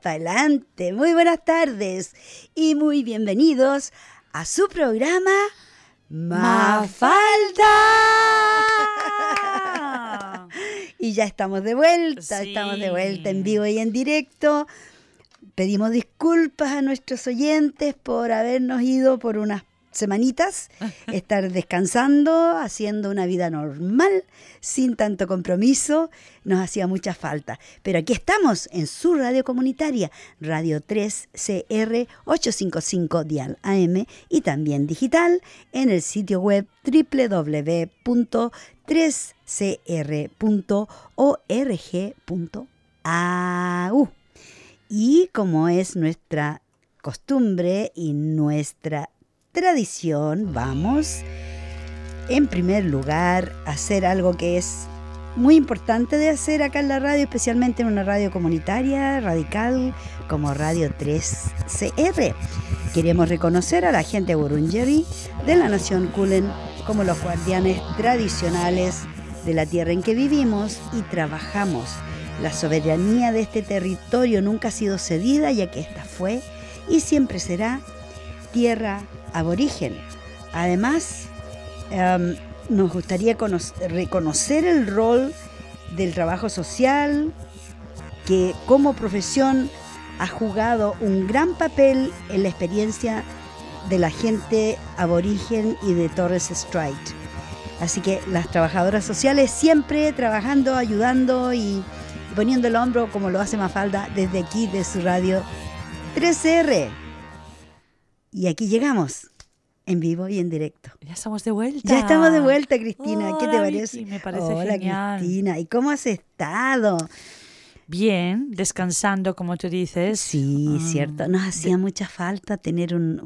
para adelante. Muy buenas tardes y muy bienvenidos a su programa Mafalda. y ya estamos de vuelta, estamos de vuelta en vivo y en directo. Pedimos disculpas a nuestros oyentes por habernos ido por unas semanitas, estar descansando, haciendo una vida normal, sin tanto compromiso, nos hacía mucha falta. Pero aquí estamos en su radio comunitaria, Radio 3CR 855 Dial AM y también digital en el sitio web www.3cr.org.au. Y como es nuestra costumbre y nuestra tradición, vamos en primer lugar a hacer algo que es muy importante de hacer acá en la radio, especialmente en una radio comunitaria radical como Radio 3CR. Queremos reconocer a la gente Burungeri de la nación Kulen como los guardianes tradicionales de la tierra en que vivimos y trabajamos. La soberanía de este territorio nunca ha sido cedida, ya que esta fue y siempre será tierra aborigen. Además, em, nos gustaría reconocer el rol del trabajo social, que como profesión ha jugado un gran papel en la experiencia de la gente aborigen y de Torres Strait. Así que las trabajadoras sociales siempre trabajando, ayudando y poniendo el hombro como lo hace Mafalda desde aquí de su radio 3R. Y aquí llegamos, en vivo y en directo. Ya estamos de vuelta. Ya estamos de vuelta, Cristina. ¿Qué te parece? me parece Hola, Cristina. ¿Y cómo has estado? Bien, descansando, como tú dices. Sí, ah, cierto. Nos hacía mucha falta tener un,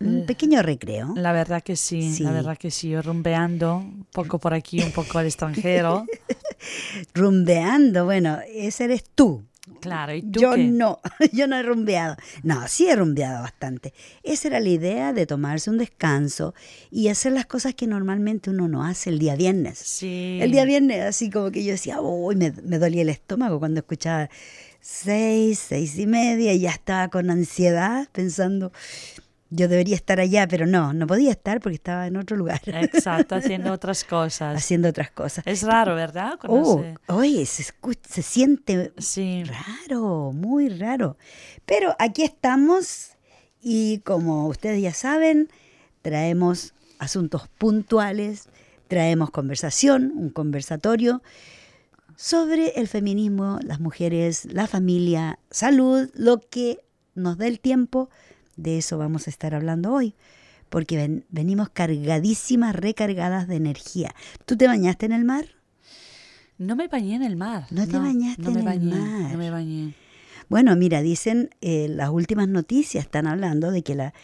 un, pequeño recreo. La verdad que sí, sí, la verdad que sí. Yo rumbeando, un poco por aquí, un poco al extranjero. rumbeando, bueno, ese eres tú. Claro, ¿y yo no, yo no he rumbeado. No, sí he rumbeado bastante. Esa era la idea de tomarse un descanso y hacer las cosas que normalmente uno no hace el día viernes. Sí. El día viernes, así como que yo decía, uy, me, me dolía el estómago cuando escuchaba seis, seis y media y ya estaba con ansiedad pensando, yo debería estar allá, pero no, no podía estar porque estaba en otro lugar. Exacto, haciendo otras cosas. haciendo otras cosas. Es raro, ¿verdad? Oh, oye, se, se siente raro, muy raro. Pero aquí estamos y como ustedes ya saben, traemos asuntos puntuales, traemos conversación, un conversatorio sobre el feminismo, las mujeres, la familia, salud, lo que nos dé el tiempo de eso vamos a estar hablando hoy. porque venimos cargadísimas, recargadas de energía. ¿Tú te bañaste en el mar? No me bañé en el mar. No te bañaste en el mar. No me bañé. Bueno, mira, dicen, eh, las últimas noticias están hablando de que la,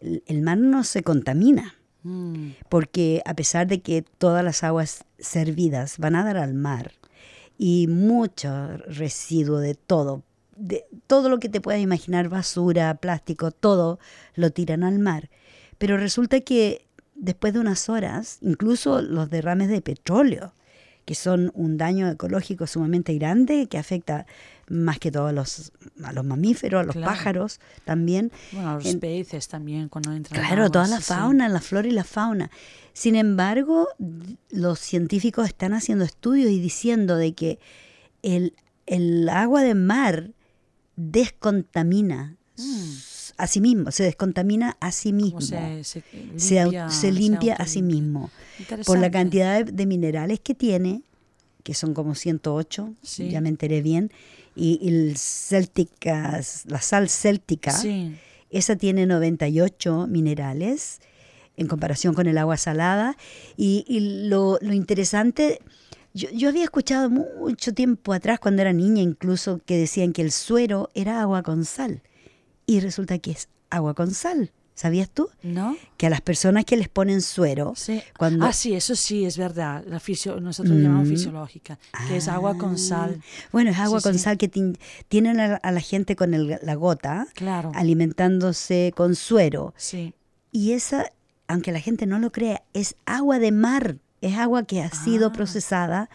el, mar no se contamina. Mm. Porque a pesar de que todas las aguas servidas van a dar al mar y mucho residuo de todo, de todo lo que te puedas imaginar, basura, plástico, todo lo tiran al mar. Pero resulta que después de unas horas, incluso los derrames de petróleo, que son un daño ecológico sumamente grande que afecta más que todo a los, a los mamíferos, a los pájaros también. Bueno, a los peces también cuando entran. Claro, toda la fauna, la flora y la fauna. Sin embargo, los científicos están haciendo estudios y diciendo de que el, el agua de mar descontamina mm. a sí mismo, se descontamina a sí mismo. Se, se, limpia, a sí mismo. Por la cantidad de, minerales que tiene, que son como 108, ya me enteré bien, y, el céltica, la sal céltica, esa tiene 98 minerales en comparación con el agua salada. Y, lo, lo interesante yo, yo, había escuchado mucho tiempo atrás, cuando era niña incluso, que decían que el suero era agua con sal. Y resulta que es agua con sal. ¿Sabías tú? No. Que a las personas que les ponen suero. Sí. Cuando... Ah, sí, eso sí, es verdad. La fisio... Nosotros llamamos mm. fisiológica, que es agua con ah. sal. Bueno, es agua con sal que tienen a, la gente con el, la gota. Claro. Alimentándose con suero. Sí. Y esa, aunque la gente no lo crea, es agua de mar es agua que ha sido ah. procesada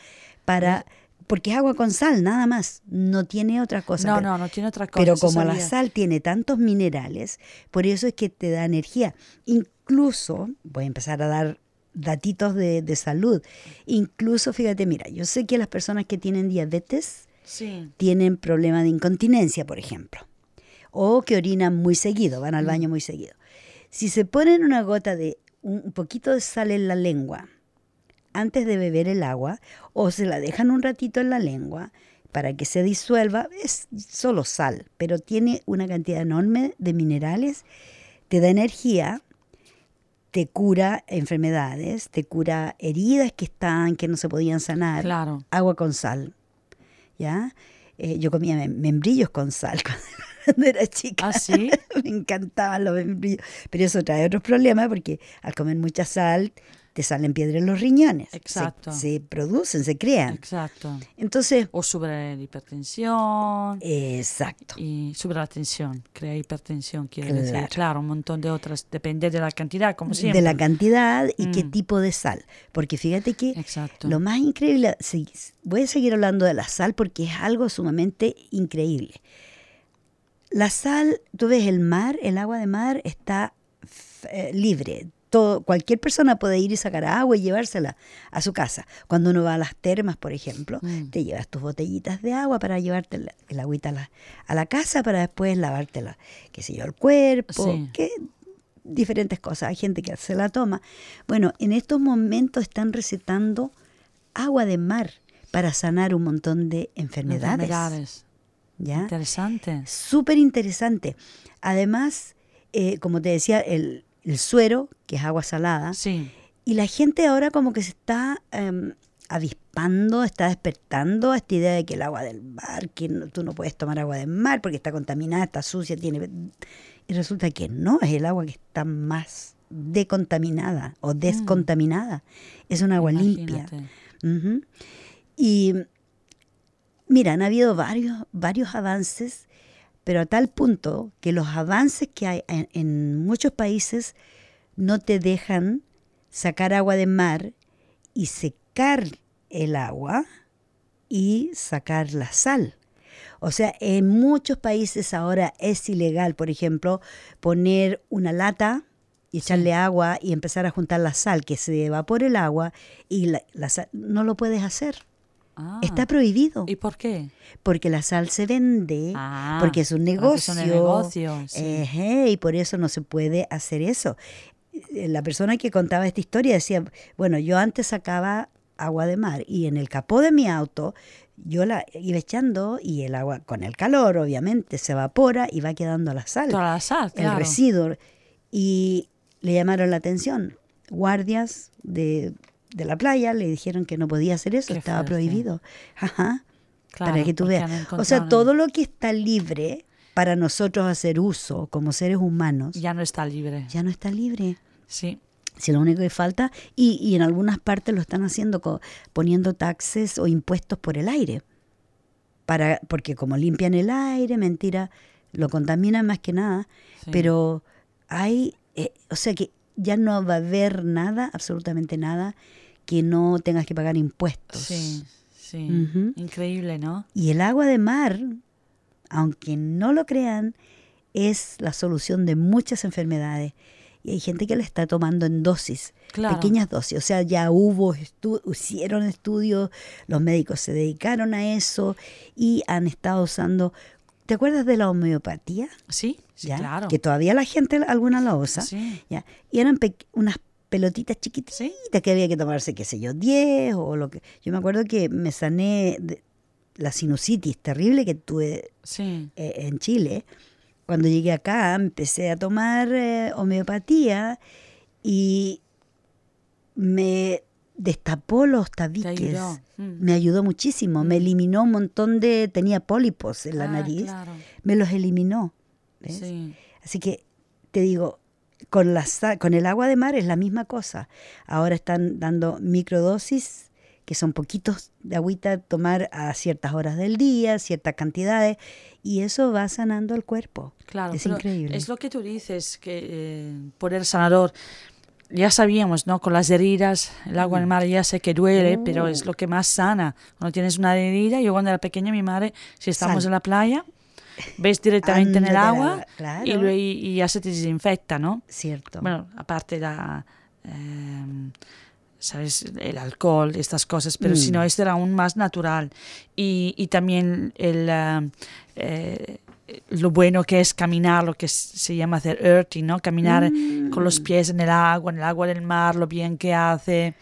para porque es agua con sal, nada más, no tiene otra cosa. No, no, no tiene otra cosa. Pero como la sal tiene tantos minerales, por eso es que te da energía. Incluso, voy a empezar a dar datitos de, de salud, incluso, fíjate, mira, yo sé que las personas que tienen diabetes tienen problema de incontinencia, por ejemplo, o que orinan muy seguido, van al mm. baño muy seguido. Si se ponen una gota de un poquito de sal en la lengua, antes de beber el agua o se la dejan un ratito en la lengua para que se disuelva. Es solo sal, pero tiene una cantidad enorme de minerales, te da energía, te cura enfermedades, te cura heridas que están, que no se podían sanar. Claro. Agua con sal. ¿Ya? Eh, yo comía membrillos con sal cuando era chica. ¿Ah, sí? Me encantaban los membrillos. Pero eso trae otros problemas porque al comer mucha sal te salen piedras en los riñones. Exacto. Se, producen, se crean. Exacto. Entonces. O sube la hipertensión. Exacto. Y sube la tensión, crea hipertensión, quiere decir. Claro, un montón de otras. Depende de la cantidad, como siempre. De la cantidad y qué mm. tipo de sal. Porque fíjate que Exacto. lo más increíble. Voy a seguir hablando de la sal porque es algo sumamente increíble. La sal, tú ves el mar, el agua de mar está eh, libre, cualquier persona puede ir y sacar agua y llevársela a su casa. Cuando uno va a las termas, por ejemplo, mm. te llevas tus botellitas de agua para llevarte el, agüita a la, casa para después lavártela, qué sé yo, el cuerpo, diferentes cosas. Hay gente que se la toma. Bueno, en estos momentos están recetando agua de mar para sanar un montón de enfermedades. ¿Ya? Interesante. Súper interesante. Además, eh, como te decía, el, el suero, que es agua salada. Sí. Y la gente ahora como que se está em, avispando, está despertando a esta idea de que el agua del mar, que tú no puedes tomar agua del mar porque está contaminada, está sucia, tiene... Y resulta que no, es el agua que está más decontaminada o mm. descontaminada. Es un agua limpia. Y mira, han habido varios, varios avances pero a tal punto que los avances que hay en, muchos países no te dejan sacar agua de mar y secar el agua y sacar la sal. O sea, en muchos países ahora es ilegal, por ejemplo, poner una lata y echarle agua y empezar a juntar la sal, que se evapore el agua y la sal, no lo puedes hacer. Ah. Está prohibido. ¿Y por qué? Porque la sal se vende, ah, porque es un negocio. Es un negocio y por eso no se puede hacer eso. Eh, la persona que contaba esta historia decía, bueno, yo antes sacaba agua de mar y en el capó de mi auto yo la iba echando y el agua con el calor obviamente se evapora y va quedando la sal. Toda la sal, El residuo. Y le llamaron la atención. Guardias de, de la playa le dijeron que no podía hacer eso, Qué estaba fuerte. prohibido. Ajá. Claro, para que tú veas. O sea, todo lo que está libre para nosotros hacer uso como seres humanos Ya no está libre. ya no está libre. Sí, Si lo único que falta, y, y en algunas partes lo están haciendo co- poniendo taxes o impuestos por el aire. Para, porque como limpian el aire, mentira, lo contaminan más que nada, sí. pero hay, eh, o sea que ya no va a haber nada, absolutamente nada, que no tengas que pagar impuestos. Sí, sí. Increíble, ¿no? Y el agua de mar, aunque no lo crean, es la solución de muchas enfermedades. Y hay gente que la está tomando en dosis, Claro. pequeñas dosis. O sea, ya hubo, estu- hicieron estudios, los médicos se dedicaron a eso y han estado usando. ¿Te acuerdas de la homeopatía? Sí, sí, ¿Ya? claro. Que todavía la gente alguna la usa. Sí. ¿ya? Y eran unas pelotitas chiquititas que había que tomarse, qué sé yo, 10 o lo que. Yo me acuerdo que me sané de la sinusitis terrible que tuve Sí. eh, en Chile. Cuando llegué acá empecé a tomar eh, homeopatía y me destapó los tabiques. ayudó. Mm. Me ayudó muchísimo. Me eliminó un montón de... Tenía pólipos en la Ah, nariz. claro. Me los eliminó. ¿ves? Sí. Así que te digo, con, la, con el agua de mar es la misma cosa. Ahora están dando microdosis, que son poquitos de agüita, tomar a ciertas horas del día, ciertas cantidades, y eso va sanando el cuerpo. Claro, es increíble. Es lo que tú dices, que eh, poder sanador. Ya sabíamos, ¿no? Con las heridas, el agua del mar ya sé que duele, pero es Uh. lo que más sana. Cuando tienes una herida, yo cuando era pequeña, mi madre, si estamos Sal. en la playa, ves directamente en el agua claro. y, luego- y, y ya se te desinfecta, ¿no? Cierto. Bueno, aparte la, em, ¿sabes? El alcohol, estas cosas, pero si no, Mm. esto era aún más natural. Y, y también el, ah, eh, lo bueno que es caminar, lo que se llama hacer earthing, ¿no? Caminar con los pies en el agua, en el agua del mar, lo bien que hace.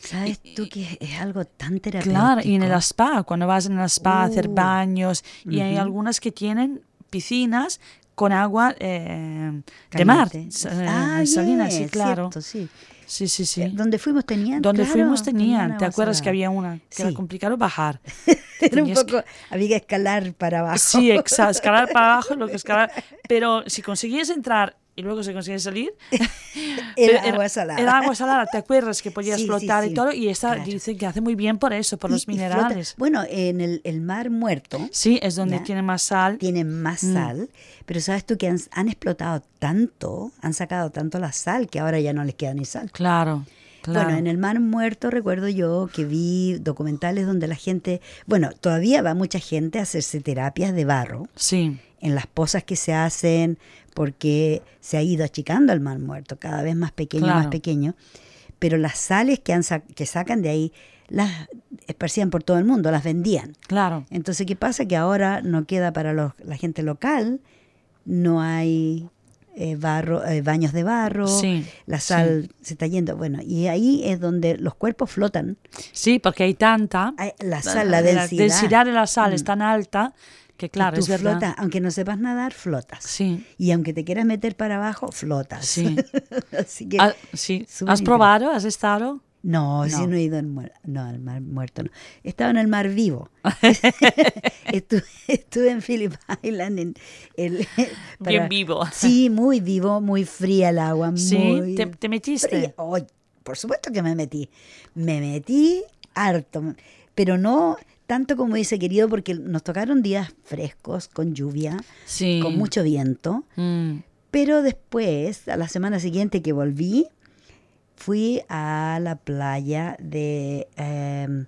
¿Sabes tú que es algo tan terapéutico? Claro, y en el spa, cuando vas en el spa a hacer Uh. baños, y hay Ujú. algunas que tienen piscinas con agua eh, de mar, eh, Ah, salina, sí, yes, claro. cierto, sí. Sí, sí, sí. Eh, Donde fuimos tenían. Donde claro, fuimos tenían, ¿te agua acuerdas que había una que era Sí. complicado bajar? Era un Tenías que- poco, había que escalar para abajo. Sí, exacto, escalar para abajo, lo que escalar, pero si conseguías entrar y luego se conseguía salir, pero agua salada. Era agua salada, ¿te acuerdas que podías Sí, sí, flotar sí, y todo? Y esta claro. dicen que hace muy bien por eso, por Y- los y flota- minerales. Bueno, en el, el mar muerto Sí, es donde Ya. tiene más sal. tiene más Mm. sal, pero sabes tú que han, han explotado tanto, han sacado tanto la sal que ahora ya no les queda ni sal. Claro, claro. Bueno, en el mar muerto recuerdo yo que vi documentales donde la gente, bueno, todavía va mucha gente a hacerse terapias de barro Sí, en las pozas que se hacen porque se ha ido achicando el mar muerto, cada vez más pequeño, más pequeño, pero las sales que, han sa- que sacan de ahí las esparcían por todo el mundo, las vendían. claro. Entonces, ¿qué pasa? Que ahora no queda para los- la gente local, no hay eh, barro, eh, baños de barro, Sí, la sal se está yendo. Bueno, y ahí es donde los cuerpos flotan. Sí, porque hay tanta. Hay- La sal, la densidad. de la sal Mm. es tan alta que, claro, tú es verdad. aunque no sepas nadar, flotas. Sí, Y aunque te quieras meter para abajo, flotas. sí. Así que, Ah, sí. ¿Has probado? ¿Has estado? no, no. si no he ido en muer- no, al mar muerto. No. Estaba en el mar vivo. estuve, estuve en Phillip Island. En el, Bien vivo. Sí, muy vivo, muy fría el agua. Sí, muy ¿Te, te metiste? Ay, por supuesto que me metí. Me metí harto, pero no tanto como hubiese querido porque nos tocaron días frescos, con lluvia, Sí. con mucho viento. Mm, Pero después, a la semana siguiente que volví, fui a la playa de em,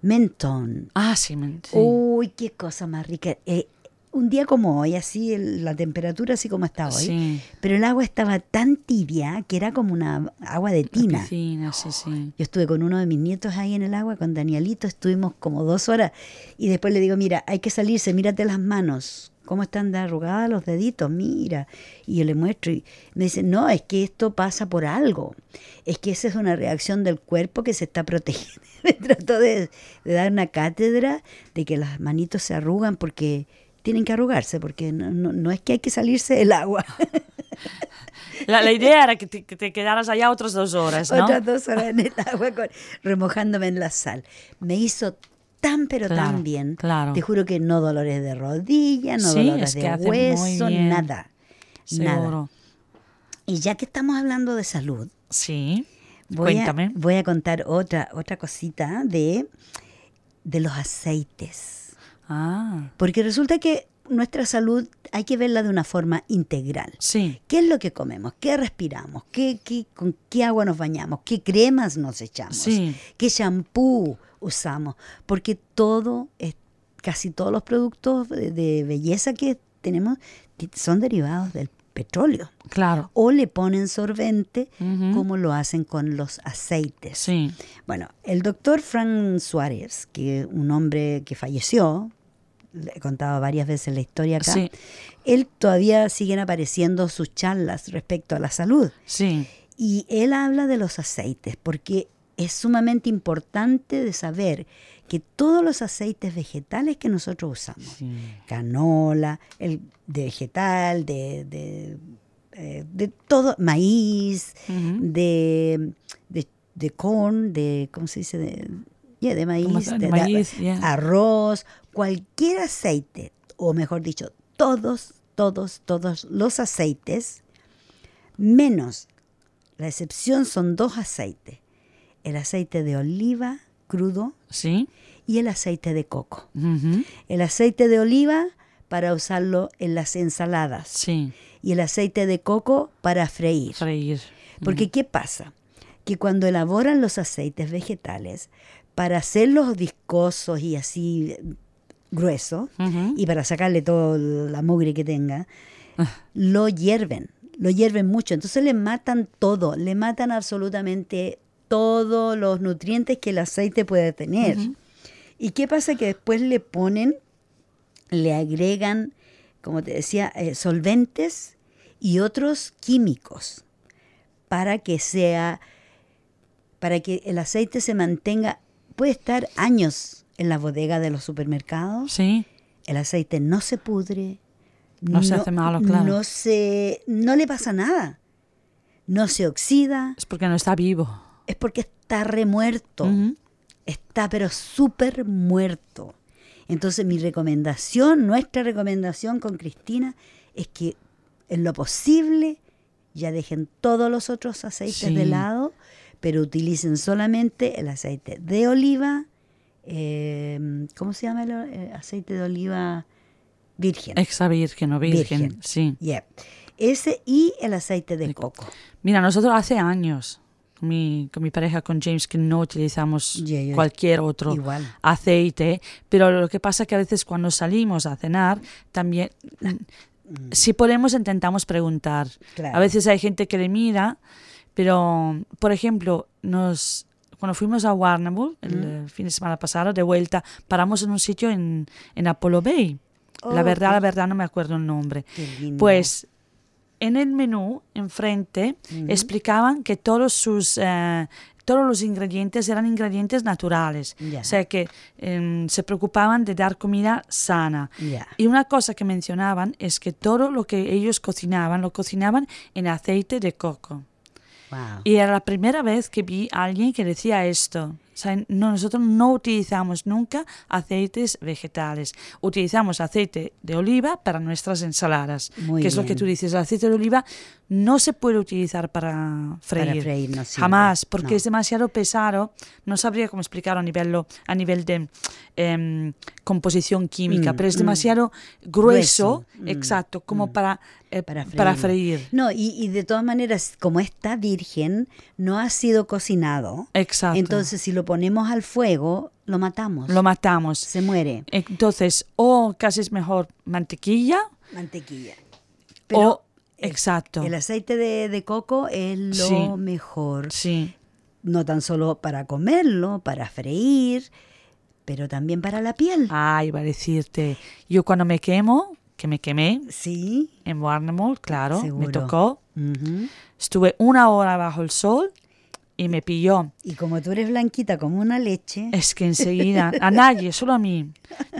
Menton. Ah, sí, men- sí. Uy, qué cosa más rica. Eh, un día como hoy, así, el- la temperatura así como está hoy, Sí. pero el agua estaba tan tibia que era como una agua de tina. Piscina, sí, sí. Yo estuve con uno de mis nietos ahí en el agua, con Danielito, estuvimos como dos horas y después le digo, mira, hay que salirse, mírate las manos, cómo están de arrugadas los deditos, mira. Y yo le muestro y me dice, no, es que esto pasa por algo, es que esa es una reacción del cuerpo que se está protegiendo. me trató de, de dar una cátedra de que las manitos se arrugan porque tienen que arrugarse porque no, no- no es que hay que salirse del agua. La, la idea era que te, que te quedaras allá otras dos horas, ¿no? Otras dos horas en el agua con- remojándome en la sal. Me hizo tan pero Claro, tan bien. claro. Te juro que no dolores de rodilla, no Sí, dolores de hueso, nada. Nada. Seguro. Y ya que estamos hablando de salud, Sí. voy, a, Cuéntame. voy a contar otra, otra cosita de, de los aceites. Ah, Porque resulta que nuestra salud hay que verla de una forma integral. sí. ¿Qué es lo que comemos? ¿Qué respiramos? ¿Qué, qué- con qué agua nos bañamos? ¿Qué cremas nos echamos? Sí. ¿Qué shampoo usamos? Porque todo, casi todos los productos de, belleza que tenemos son derivados del petróleo. Claro. O le ponen sorbente como lo hacen con los aceites. Sí. Bueno, el doctor Frank Suárez, que un hombre que falleció, le he contado varias veces la historia acá, Sí. él todavía siguen apareciendo sus charlas respecto a la salud. Sí. Y él habla de los aceites, porque es sumamente importante de saber que todos los aceites vegetales que nosotros usamos, Sí. canola, el de vegetal, de, de, eh, de todo, maíz, de, de, de corn, de, ¿cómo se dice? De, yeah, de maíz, de yeah. arroz, cualquier aceite, o mejor dicho, todos, todos, todos los aceites, menos, la excepción son dos aceites, el aceite de oliva crudo Sí. y el aceite de coco. El aceite de oliva para usarlo en las ensaladas Sí. y el aceite de coco para freír. Freír. Porque ¿qué pasa? Que cuando elaboran los aceites vegetales, para hacerlos viscosos y así gruesos, y para sacarle toda la mugre que tenga, lo hierven, lo hierven mucho. Entonces le matan todo, le matan absolutamente todos los nutrientes que el aceite puede tener. ¿Y qué pasa? Que después le ponen, le agregan, como te decía, eh, solventes y otros químicos para que sea, para que el aceite se mantenga, puede estar años en la bodega de los supermercados Sí. el aceite no se pudre. No se hace malo, claro. No, se, no le pasa nada. No se oxida. Es porque no está vivo. Es porque está remuerto. Está pero súper muerto. Entonces mi recomendación, nuestra recomendación con Cristina, es que en lo posible ya dejen todos los otros aceites Sí. de lado, pero utilicen solamente el aceite de oliva. eh, ¿Cómo se llama el eh, aceite de oliva virgen? Extra virgen o virgen. Virgen. Sí. Yeah. Ese y el aceite de coco. Mira, nosotros hace años, con mi, con mi pareja, con James, que no utilizamos cualquier otro Igual. aceite, pero lo que pasa es que a veces cuando salimos a cenar, también, si podemos, intentamos preguntar. Claro. A veces hay gente que le mira, pero, por ejemplo, nos... Cuando fuimos a Warrnambool el fin de semana pasado, de vuelta, paramos en un sitio en, en Apollo Bay. la Oh, verdad, la verdad no me acuerdo el nombre. Pues en el menú, enfrente, explicaban que todos sus eh, todos los ingredientes eran ingredientes naturales. O sea que em, se preocupaban de dar comida sana. Y una cosa que mencionaban es que todo lo que ellos cocinaban, lo cocinaban en aceite de coco. Y era la primera vez que vi a alguien que decía esto. O sea, no, nosotros no utilizamos nunca aceites vegetales. Utilizamos aceite de oliva para nuestras ensaladas. Muy que es lo que bien. tú dices. El aceite de oliva no se puede utilizar para freír. Para freír no sirve, Jamás, porque no. es demasiado pesado. No sabría cómo explicarlo a nivel, a nivel de em, composición química, Mm, pero es mm. demasiado grueso, Grueso, mm, exacto, como para, eh, Para para freír. freír. No, y, y de todas maneras, como está virgen, no ha sido cocinado. Exacto. Entonces, si lo ponemos al fuego, lo matamos. lo matamos. Se muere. Entonces, o casi es mejor mantequilla Mantequilla. o... el- Exacto. El aceite de, de coco es lo Sí. mejor. Sí, No tan solo para comerlo, para freír, pero también para la piel. ah, iba a decirte, yo cuando me quemo, que me quemé Sí. en Warnemore, claro, me Seguro. tocó, Ujú. estuve una hora bajo el sol y me pilló. Y como tú eres blanquita como una leche, Es que enseguida, a nadie, solo a mí.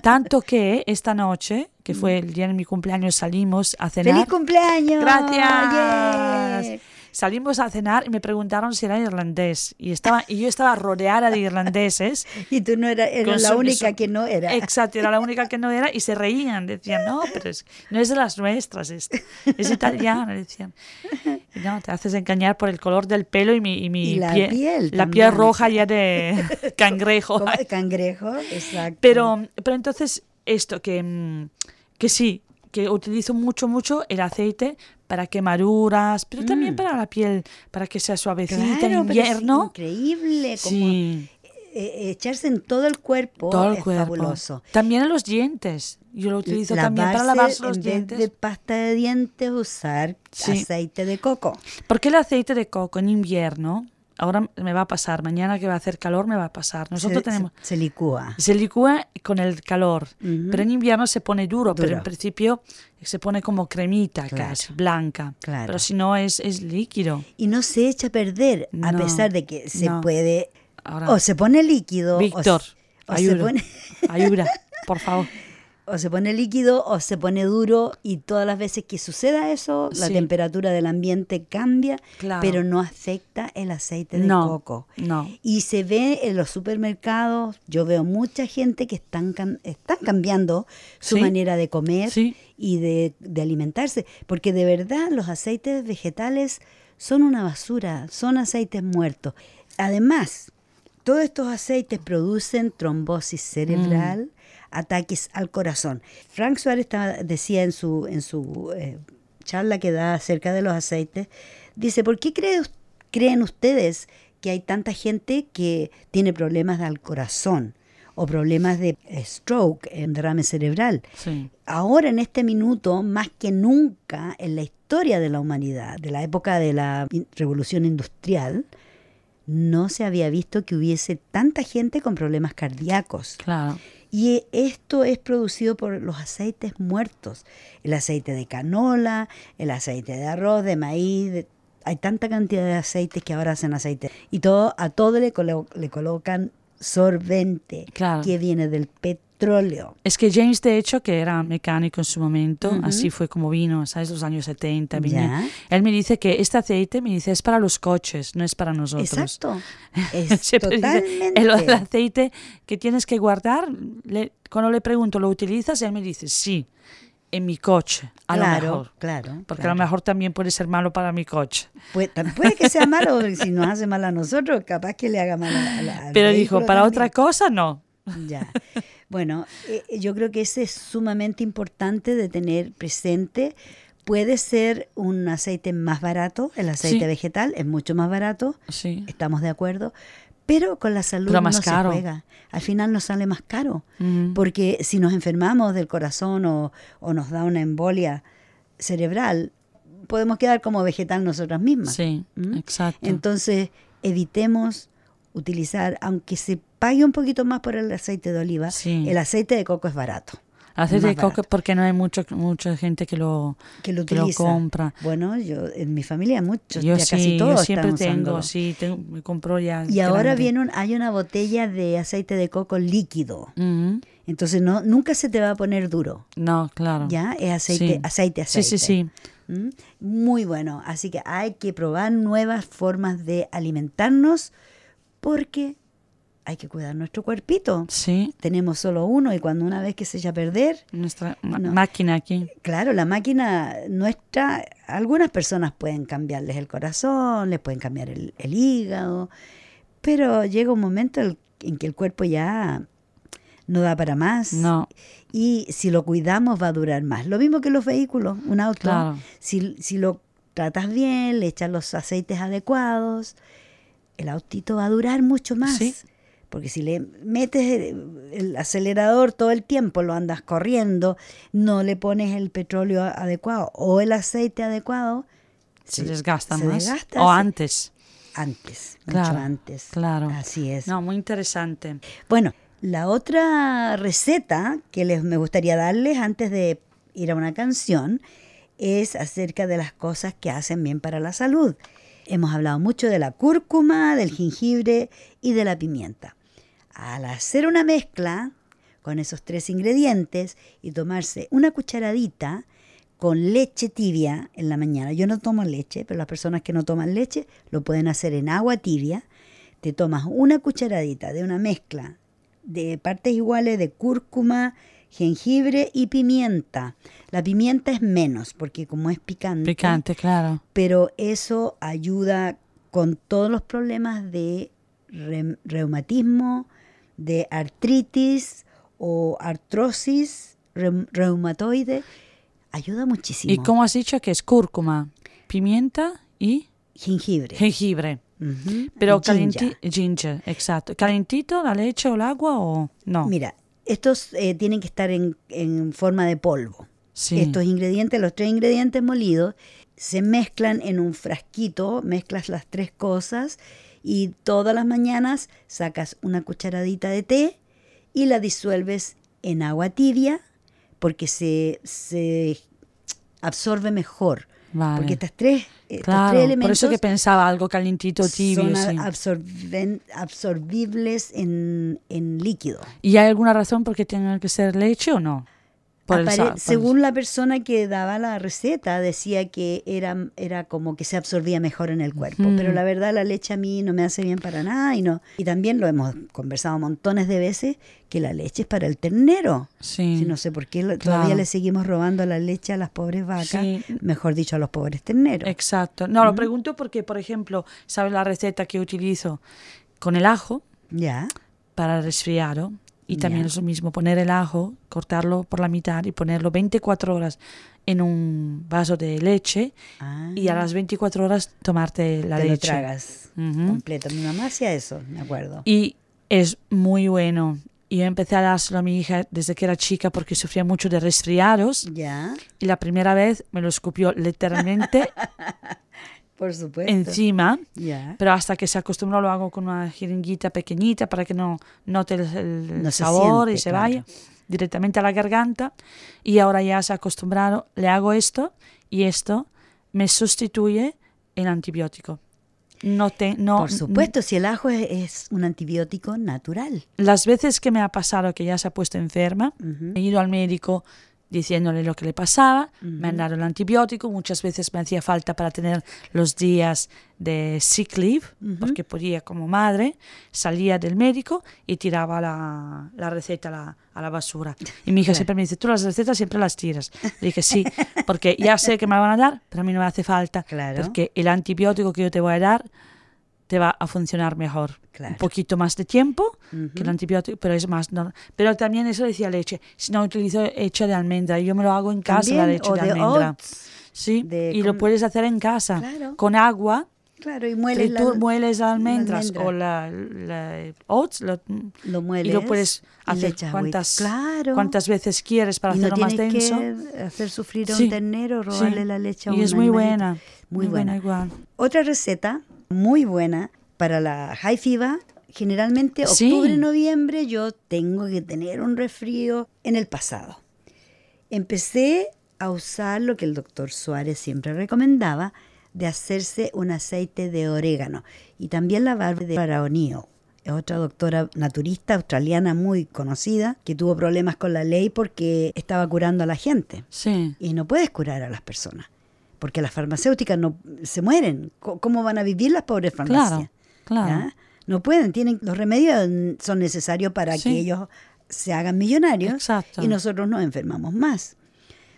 Tanto que esta noche, que fue el día de mi cumpleaños, salimos a cenar. ¡Feliz cumpleaños! Gracias. ¡Yeah! Salimos a cenar y me preguntaron si era irlandés. Y, estaba, y yo estaba rodeada de irlandeses. Y tú no eras, Con la su- única su- que no era. Exacto, era la única que no era y se reían. Decían, no, pero es- no es de las nuestras, es, es italiana. Decían, y no, te haces engañar por el color del pelo y mi, y mi Y la pie- piel la también. piel roja ya de cangrejo. De cangrejo, exacto. Pero, pero entonces, esto, que, mm, que sí, que utilizo mucho, mucho el aceite para quemaduras, pero también para la piel, para que sea suavecita en Mm. Claro, pero es invierno. increíble como Sí, eh, echarse en todo el cuerpo todo el es cuerpo. fabuloso. También en los dientes. Yo lo utilizo La también para lavarse los en vez dientes. de pasta de dientes, usar Sí. aceite de coco. Porque el aceite de coco en invierno, ahora me va a pasar, mañana que va a hacer calor me va a pasar. Nosotros se, tenemos... se, se licúa. Se licúa con el calor, pero en invierno se pone duro, pero en principio se pone como cremita Claro. casi, blanca. Claro. Pero si no es, es líquido. Y no se echa a perder, a pesar de que se no. puede... Ahora, O se pone líquido. o Víctor, o se pone- ayuda, por favor. O se pone líquido o se pone duro y todas las veces que suceda eso, la temperatura del ambiente cambia, Claro. pero no afecta el aceite de No, coco. no. Y se ve en los supermercados, yo veo mucha gente que están, están cambiando su Sí. manera de comer Sí. y de, de alimentarse, porque de verdad los aceites vegetales son una basura, son aceites muertos. Además, todos estos aceites producen trombosis cerebral, Mm. Ataques al corazón. Frank Suárez estaba- decía en su, en su eh, charla que da acerca de los aceites, dice, ¿por qué cree creen ustedes que hay tanta gente que tiene problemas del corazón o problemas de eh, stroke, en derrame cerebral? Sí. Ahora en este minuto, más que nunca en la historia de la humanidad, de la época de la revolución industrial, no se había visto que hubiese tanta gente con problemas cardíacos. Claro. Y esto es producido por los aceites muertos. El aceite de canola, el aceite de arroz, de maíz. de- hay tanta cantidad de aceites que ahora hacen aceite. Y todo, a todo le, colo- le colocan sorbente, Claro. que viene del petróleo. Es que James, de hecho, que era mecánico en su momento, así fue como vino, ¿sabes? Los años 70. vino. Ya. Él me dice que este aceite, me dice, es para los coches, no es para nosotros. Exacto. Es Siempre dice, totalmente. el, el aceite que tienes que guardar, le- cuando le pregunto, ¿lo utilizas? Él me dice, sí, en mi coche, a lo claro, mejor. claro. Porque claro. a lo mejor también puede ser malo para mi coche. Puede, puede que sea malo, si nos hace mal a nosotros, capaz que le haga mal a, la- Pero dijo, para también. otra cosa, no. Ya. Bueno, eh, yo creo que ese es sumamente importante de tener presente. Puede ser un aceite más barato, el aceite Sí. vegetal es mucho más barato, Sí. estamos de acuerdo, pero con la salud no caro. se juega. Al final nos sale más caro, Ujú. porque si nos enfermamos del corazón o, o nos da una embolia cerebral, podemos quedar como vegetal nosotras mismas. Sí, ¿Mm? exacto. Entonces, evitemos utilizar, aunque se pague un poquito más por el aceite de oliva, Sí. el aceite de coco es barato. Aceite de coco porque no hay mucho, mucha gente que lo, Que lo que lo utiliza. compra. Bueno, yo en mi familia muchos, Yo ya sí, casi yo todos siempre están tengo, usándolo. sí, tengo, me compro ya. Y ahora grande. viene un- hay una botella de aceite de coco líquido. Entonces no nunca se te va a poner duro. No, claro. Ya es aceite, Sí. aceite, Sí, aceite. sí, sí. ¿Mm? Muy bueno. Así que hay que probar nuevas formas de alimentarnos porque hay que cuidar nuestro cuerpito. Sí, Tenemos solo uno y cuando una vez que se echa a perder, nuestra No. máquina aquí. claro, la máquina nuestra, algunas personas pueden cambiarles el corazón, les pueden cambiar el, el hígado, pero llega un momento el- en que el cuerpo ya no da para más. No, Y si lo cuidamos va a durar más. Lo mismo que los vehículos, un auto. Claro. Si, si lo tratas bien, le echas los aceites adecuados, el autito va a durar mucho más. Sí. Porque si le metes el, el acelerador todo el tiempo, lo andas corriendo, no le pones el petróleo adecuado o el aceite adecuado, se desgasta se más. desgasta, o se- antes. antes, Claro, mucho antes. claro. Así es. No, muy interesante. Bueno, la otra receta que les me gustaría darles antes de ir a una canción es acerca de las cosas que hacen bien para la salud. Hemos hablado mucho de la cúrcuma, del jengibre y de la pimienta. Al hacer una mezcla con esos tres ingredientes y tomarse una cucharadita con leche tibia en la mañana. Yo no tomo leche, pero las personas que no toman leche lo pueden hacer en agua tibia. Te tomas una cucharadita de una mezcla de partes iguales de cúrcuma, jengibre y pimienta. La pimienta es menos porque como es picante. Picante, claro. Pero eso ayuda con todos los problemas de reumatismo, de artritis o artrosis reumatoide. Ayuda muchísimo. ¿Y cómo has dicho que es cúrcuma, pimienta y jengibre? Jengibre. Pero calentito, ginger, exacto. ¿Calentito la leche o el agua o no? Mira, estos eh, tienen que estar en, forma de polvo. Estos ingredientes, los tres ingredientes molidos, se mezclan en un frasquito, mezclas las tres cosas y todas las mañanas sacas una cucharadita de té y la disuelves en agua tibia porque se, se absorbe mejor. Porque estas tres, estos tres elementos. Por eso que pensaba algo calientito, tibio. Son absorbibles en, en, líquido. ¿Y hay alguna razón por qué tenga que ser leche o no? Según la persona que daba la receta, decía que era, era como que se absorbía mejor en el cuerpo. Pero la verdad, la leche a mí no me hace bien para nada. Y, no, y también lo hemos conversado montones de veces, que la leche es para el ternero. Sí. no sé por qué todavía le seguimos robando la leche a las pobres vacas, mejor dicho, a los pobres terneros. Exacto. No, lo pregunto porque, por ejemplo, ¿sabes la receta que utilizo con el ajo? Ya. Para resfriado. Y también es lo mismo, poner el ajo, cortarlo por la mitad y ponerlo 24 horas en un vaso de leche y a ah. las 24 horas tomarte la leche. Lo tragas completo. Mi mamá hacía eso, me acuerdo. Y es muy bueno. Y yo empecé a dárselo a mi hija desde que era chica porque sufría mucho de resfriados. Ya. Y la primera vez me lo escupió literalmente Por supuesto. encima, pero hasta que se acostumbró lo hago con una jeringuita pequeñita para que no note el, sabor y se vaya directamente a la garganta y ahora ya se ha acostumbrado, le hago esto y esto me sustituye el antibiótico. No te, no, Por supuesto, si el ajo es, un antibiótico natural. Las veces que me ha pasado que ya se ha puesto enferma, he ido al médico, diciéndole lo que le pasaba, me han dado el antibiótico, muchas veces me hacía falta para tener los días de sick leave, porque podía como madre, salía del médico y tiraba la, la receta a la, a la, basura. Y mi hija siempre me dice, tú las recetas siempre las tiras. Le dije, sí, porque ya sé que me la van a dar, pero a mí no me hace falta, porque el antibiótico que yo te voy a dar te va a funcionar mejor. Un poquito más de tiempo que el antibiótico, pero es más. No, pero también eso decía leche. Si no utilizo leche de almendra, yo me lo hago en casa la leche de, almendra. sí, y lo puedes hacer en casa con agua. Claro, y mueles, tú mueles almendras o la, oats lo, mueles y lo puedes hacer cuantas, cuantas veces quieres para hacerlo más denso. Que hacer sufrir a un ternero, robarle la leche a un Y es muy buena, muy, buena. igual. Otra receta muy buena para la high fever. Generalmente octubre, noviembre yo tengo que tener un resfrío en el pasado. Empecé a usar lo que el doctor Suárez siempre recomendaba, de hacerse un aceite de orégano y también la barba de Paraonio. Es otra doctora naturista australiana muy conocida que tuvo problemas con la ley porque estaba curando a la gente. Sí. Y no puedes curar a las personas porque las farmacéuticas no se mueren. ¿Cómo van a vivir las pobres farmacias? Claro, claro. No pueden, tienen los remedios son necesarios para que ellos se hagan millonarios y nosotros nos enfermamos más.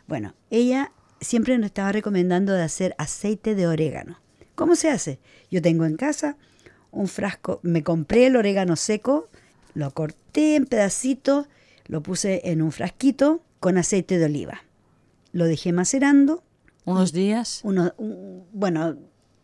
Bueno, ella siempre nos estaba recomendando de hacer aceite de orégano. ¿Cómo se hace? Yo tengo en casa un frasco, me compré el orégano seco, lo corté en pedacitos, lo puse en un frasquito con aceite de oliva. Lo dejé macerando ¿Unos días? Uno, bueno,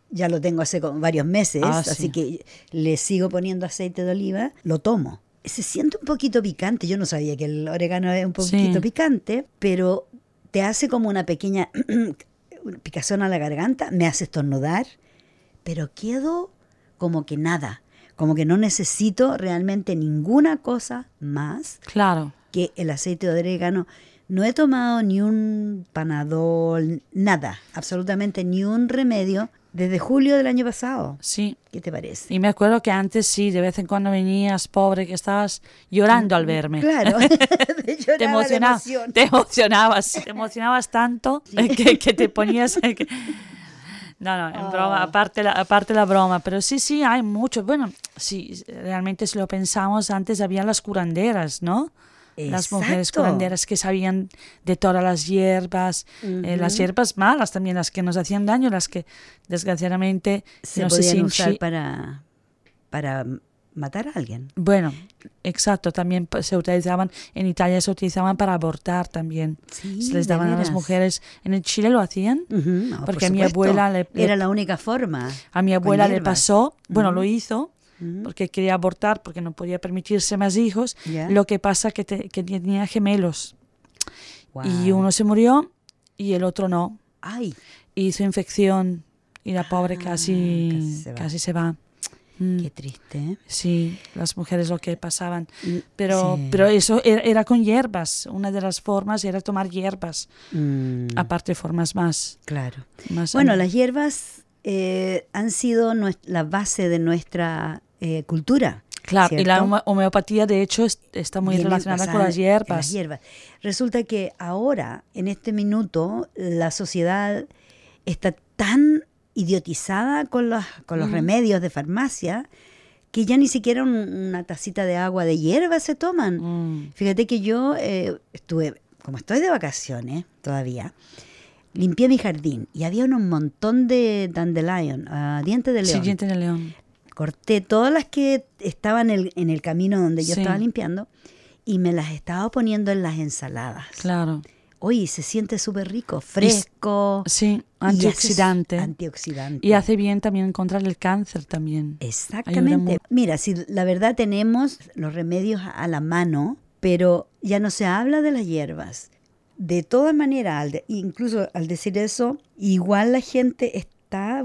ya lo tengo hace varios meses, ah, así que le sigo poniendo aceite de oliva, lo tomo. Se siente un poquito picante, yo no sabía que el orégano es un poquito picante, pero te hace como una pequeña picazón a la garganta, me hace estornudar, pero quedo como que nada, como que no necesito realmente ninguna cosa más claro. que el aceite de orégano no he tomado ni un panadol, nada, absolutamente ni un remedio Desde julio del año pasado. Sí. ¿Qué te parece? Y me acuerdo que antes sí, de vez en cuando venías, pobre, que estabas llorando al verme. Claro. te, emocionabas, te emocionabas, te emocionabas tanto que, que, te ponías... No, no, en broma, oh. aparte la, aparte la broma, pero sí, sí, hay mucho. Bueno, sí, realmente si lo pensamos, antes había las curanderas, ¿no? Las mujeres curanderas que sabían de todas las hierbas, eh, las hierbas malas también, las que nos hacían daño, las que desgraciadamente se no podían usar para, para matar a alguien. Bueno, exacto, también se utilizaban, en Italia se utilizaban para abortar también. se les daban a las mujeres. En Chile lo hacían, porque a mi abuela le, Era la única forma. A mi abuela le pasó, bueno, lo hizo, porque quería abortar, porque no podía permitirse más hijos. Lo que pasa que, que tenía gemelos. Y uno se murió y el otro no. Ay. Hizo infección y la pobre ah, casi, casi se va. Mm. Qué triste. ¿eh? Sí, las mujeres lo que pasaban. Mm, pero, pero eso era, con hierbas. Una de las formas era tomar hierbas. Mm. Aparte, formas más. Claro. bueno, las hierbas eh, han sido la base de nuestra eh, cultura. Claro, y la homeopatía de hecho está muy relacionada con las hierbas. las hierbas. Resulta que ahora, en este minuto, la sociedad está tan idiotizada con los, con los remedios de farmacia que ya ni siquiera una tacita de agua de hierba se toman. Mm. Fíjate que yo eh, estuve, como estoy de vacaciones todavía, limpié mi jardín y había un montón de dandelion, uh, dientes de león. Sí, dientes de león. Corté todas las que estaban en el, en el camino donde yo estaba limpiando y me las estaba poniendo en las ensaladas. Claro. Oye, se siente súper rico, fresco. sí, antioxidante. antioxidante. Y hace bien también encontrar el cáncer también. Exactamente. Mira, si la verdad tenemos los remedios a la mano, pero ya no se habla de las hierbas. De todas maneras, incluso al decir eso, igual la gente está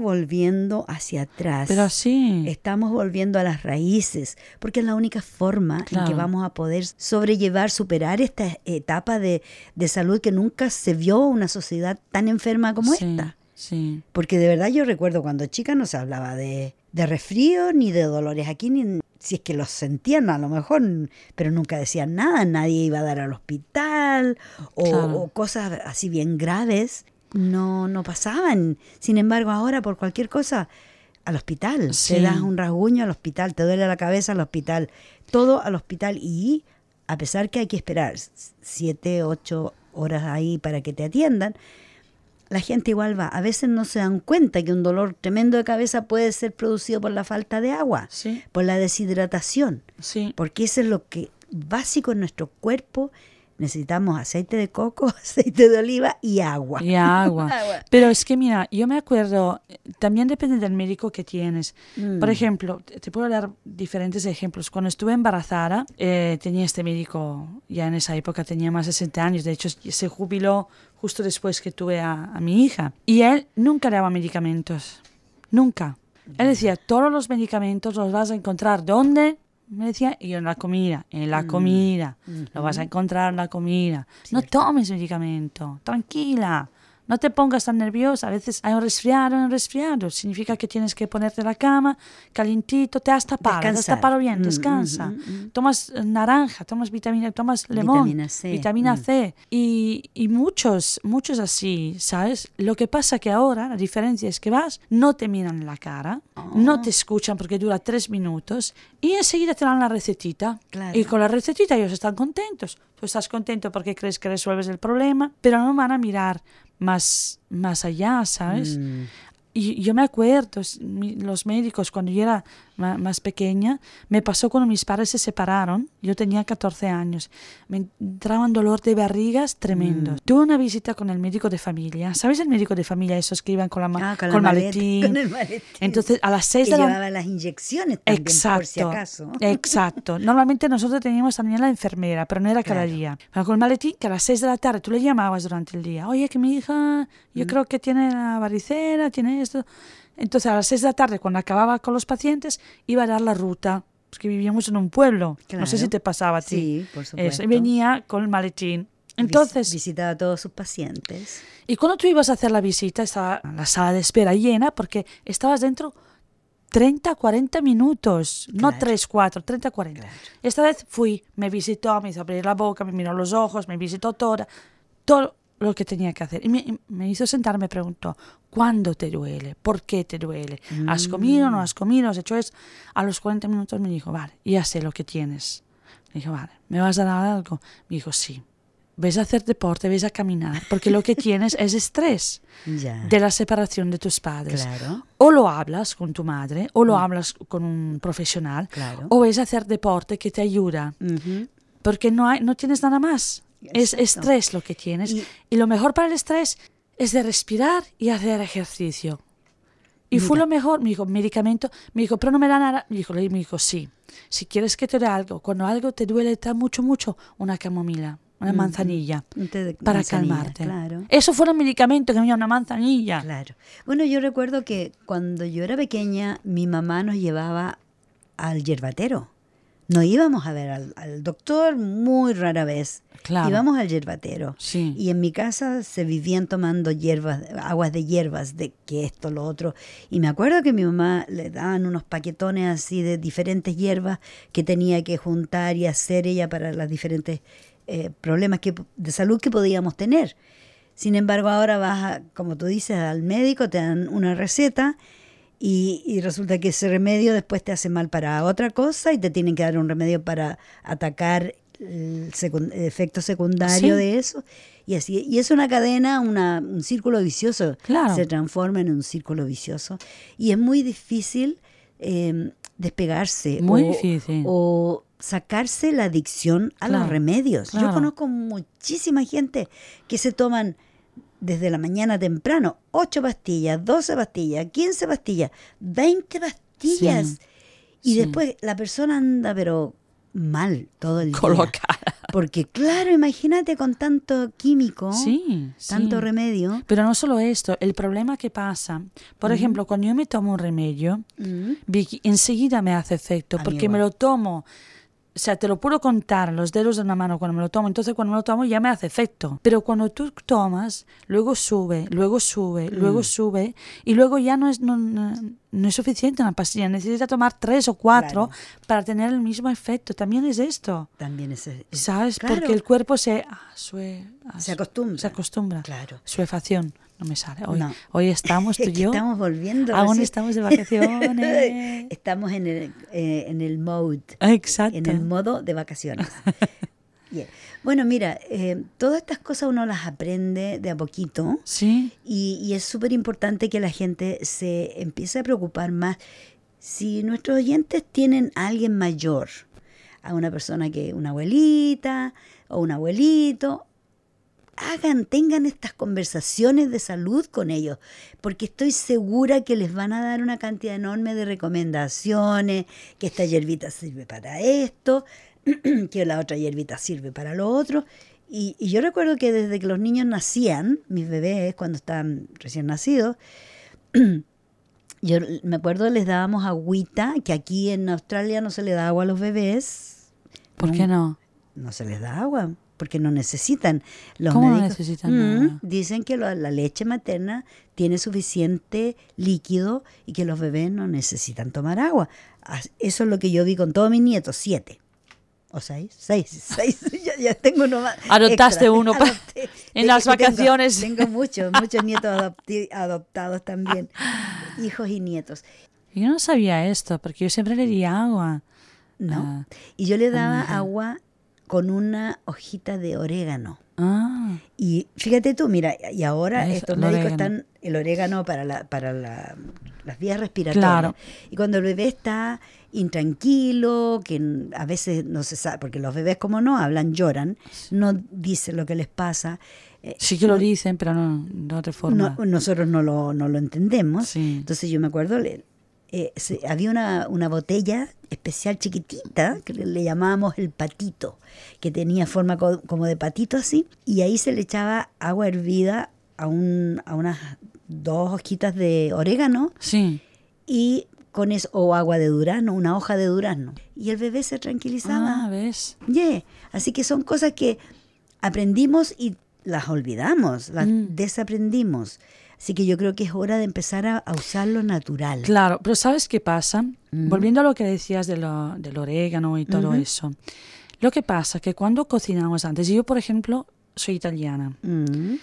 volviendo hacia atrás. Pero sí. Estamos volviendo a las raíces, porque es la única forma en que vamos a poder sobrellevar, superar esta etapa de, salud que nunca se vio una sociedad tan enferma como esta. Sí. Porque de verdad yo recuerdo cuando chica no se hablaba de, de resfrío ni de dolores aquí, ni si es que los sentían a lo mejor, pero nunca decían nada, nadie iba a dar al hospital o cosas así bien graves no, no pasaban. Sin embargo, ahora por cualquier cosa, al hospital. Te das un rasguño al hospital, te duele la cabeza al hospital, todo al hospital. Y a pesar que hay que esperar siete, ocho horas ahí para que te atiendan, la gente igual va. A veces no se dan cuenta que un dolor tremendo de cabeza puede ser producido por la falta de agua, por la deshidratación. Porque eso es lo que básico en nuestro cuerpo necesitamos aceite de coco, aceite de oliva y agua. Y agua. Pero es que mira, yo me acuerdo, también depende del médico que tienes. Por mm. ejemplo, te puedo dar diferentes ejemplos. Cuando estuve embarazada, eh, tenía este médico, ya en esa época tenía más de 60 años, de hecho se jubiló justo después que tuve a, a mi hija. Y él nunca daba medicamentos, nunca. Él decía, todos los medicamentos los vas a encontrar ¿dónde? Me decía, y en la comida, en la mm. comida, lo vas a encontrar en la comida. No tomes medicamento, tranquila. No te pongas tan nerviosa. A veces hay un resfriado, un resfriado. Significa que tienes que ponerte la cama, calientito, te has tapado, te has tapado bien, mm, descansa. Mm, tomas eh, naranja, tomas vitamina, tomas limón, vitamina C. Vitamina C. Y, y, muchos, muchos así, ¿sabes? Lo que pasa que ahora, la diferencia es que vas, no te miran en la cara, no oh. te escuchan porque dura tres minutos y enseguida te dan la recetita. Y con la recetita ellos están contentos. Tú estás contento porque crees que resuelves el problema, pero no van a mirar más, más allá, ¿sabes? Mm. Y yo me acuerdo, los médicos, cuando yo era más pequeña, me pasó cuando mis padres se separaron, yo tenía 14 años, me entraban dolor de barrigas tremendos. Mm. Tuve una visita con el médico de familia, ¿sabes el médico de familia? Esos que iban con, la ah, con, maletín. Entonces, a las 6 de la llevaba las inyecciones también, exacto, por si acaso. Exacto. Normalmente nosotros teníamos también la enfermera, pero no era cada día. Pero con el maletín, que a las 6 de la tarde tú le llamabas durante el día, oye, que mi hija, yo mm. creo que tiene la varicela, tiene esto entonces a las 6 de la tarde, cuando acababa con los pacientes, iba a dar la ruta, porque vivíamos en un pueblo. No sé si te pasaba a ti. Sí, por supuesto. y venía con el maletín Entonces, visitaba a todos sus pacientes. Y cuando tú ibas a hacer la visita, estaba la sala de espera llena porque estabas dentro 30, 40 minutos, no Claro. 3, 4, 30, 40. Claro. Esta vez fui, me visitó, me hizo abrir la boca, me miró los ojos, me visitó toda, todo lo que tenía que hacer. Y me, hizo sentar, me preguntó, ¿cuándo te duele? ¿Por qué te duele? ¿Has comido? ¿No has comido? ¿Has hecho eso? A los 40 minutos me dijo, vale, ya sé lo que tienes. Me dijo, vale, ¿me vas a dar algo? Me dijo, sí. Ves a hacer deporte, ves a caminar, porque lo que tienes es estrés Ya. de la separación de tus padres. Claro. O lo hablas con tu madre, o lo hablas con un profesional, Claro. o ves a hacer deporte que te ayuda, porque no, hay, no tienes nada más. Es Exacto. estrés lo que tienes. Y- Y, lo mejor para el estrés es de respirar y hacer ejercicio. Y fue lo mejor, me dijo, medicamento, me dijo, pero no me da nada. Me dijo, me dijo, sí, si quieres que te dé algo, cuando algo te duele tan mucho, mucho, una camomila, una manzanilla, Un de para manzanilla, calmarte. Claro. Eso fue el medicamento que me dio una manzanilla. Claro. Bueno, yo recuerdo que cuando yo era pequeña, mi mamá nos llevaba al yerbatero. No íbamos a ver al, al doctor muy rara vez. Claro. Íbamos al yerbatero. Sí. Y en mi casa se vivían tomando hierbas, aguas de hierbas, de que esto, lo otro. Y me acuerdo que mi mamá le daban unos paquetones así de diferentes hierbas que tenía que juntar y hacer ella para los diferentes eh, problemas que, de salud que podíamos tener. Sin embargo, ahora vas, a, como tú dices, al médico, te dan una receta y, y resulta que ese remedio después te hace mal para otra cosa y te tienen que dar un remedio para atacar el, efecto secundario Sí. de eso. Y así y es una cadena, una, un círculo vicioso. Claro. Se transforma en un círculo vicioso. Y es muy difícil eh, despegarse. Muy o, difícil. O sacarse la adicción a los Claro, remedios. Yo conozco muchísima gente que se toman desde la mañana temprano 8 pastillas, 12 pastillas, 15 pastillas, 20 pastillas. Sí, y sí. después la persona anda pero mal todo el día. Colocada. Porque claro, imagínate con tanto químico, Sí, tanto sí. remedio. Pero no solo esto, el problema que pasa, por ejemplo, cuando yo me tomo un remedio, Mm. Enseguida me hace efecto, A porque me lo tomo, o sea, te lo puedo contar los dedos de una mano cuando me lo tomo, entonces cuando me lo tomo ya me hace efecto. Pero cuando tú tomas, luego sube, luego sube, Mm. luego sube, y luego ya no es, no, no- no es suficiente una pastilla, necesita tomar tres o cuatro Claro. para tener el mismo efecto. También es esto. También es, es- ¿Sabes? claro, Porque el cuerpo se, ah, sue- ah, se acostumbra. se acostumbra. Claro. Suefacción. No me sale. Hoy, No. hoy estamos tú y yo. estamos volviendo. Aún estamos de vacaciones. estamos en el, eh, en el mode, Exacto. en el modo de vacaciones. Yeah. Bueno, mira, eh, todas estas cosas uno las aprende de a poquito. Sí, Y, y es súper importante que la gente se empiece a preocupar más. Si nuestros oyentes tienen a alguien mayor, a una persona que, una abuelita o un abuelito, hagan, tengan estas conversaciones de salud con ellos, porque estoy segura que les van a dar una cantidad enorme de recomendaciones, que esta hierbita sirve para esto, que la otra hierbita sirve para lo otro. Y, y yo recuerdo que desde que los niños nacían, mis bebés cuando estaban recién nacidos, yo me acuerdo les dábamos agüita, que aquí en Australia no se le da agua a los bebés. ¿por qué no? No se les da agua porque no necesitan. Los ¿Cómo no médicos- necesitan Mm? Dicen que lo- la leche materna tiene suficiente líquido y que los bebés no necesitan tomar agua. Eso es lo que yo vi con todos mis nietos, siete. O seis, seis, seis. ya, ya tengo uno más. Adoptaste extra. uno Adopté. en las tengo- vacaciones. Tengo, muchos, muchos nietos adopti- adoptados también. Hijos y nietos. Yo no sabía esto, porque yo siempre le di agua. ¿no? Y yo le daba agua con una hojita de orégano. Ah, Y fíjate tú, mira, y ahora Eso, estos médicos orégano. están el orégano para la, para la- las vías respiratorias. Claro. Y cuando el bebé está intranquilo, que a veces no se sabe, porque los bebés como no hablan, lloran, no dicen lo que les pasa. eh, sí que lo dicen, pero no de otra forma. no- nosotros no lo, no lo entendemos. Sí. Entonces yo me acuerdo, eh, se- había una, una botella especial chiquitita que le, llamábamos el patito, que tenía forma co- como de patito así, y ahí se le echaba agua hervida a, un, a unas dos hojitas de orégano Sí. y con eso, o agua de durazno, una hoja de durazno. Y el bebé se tranquilizaba. Ah, ¿ves? Yeah. Así que son cosas que aprendimos y las olvidamos, las Mm. desaprendimos. Así que yo creo que es hora de empezar a, a usar lo natural. Claro, pero ¿sabes qué pasa? Ujú. Volviendo a lo que decías de lo, del orégano y todo Ujú. eso. Lo que pasa que cuando cocinamos antes, yo por ejemplo soy italiana Mm.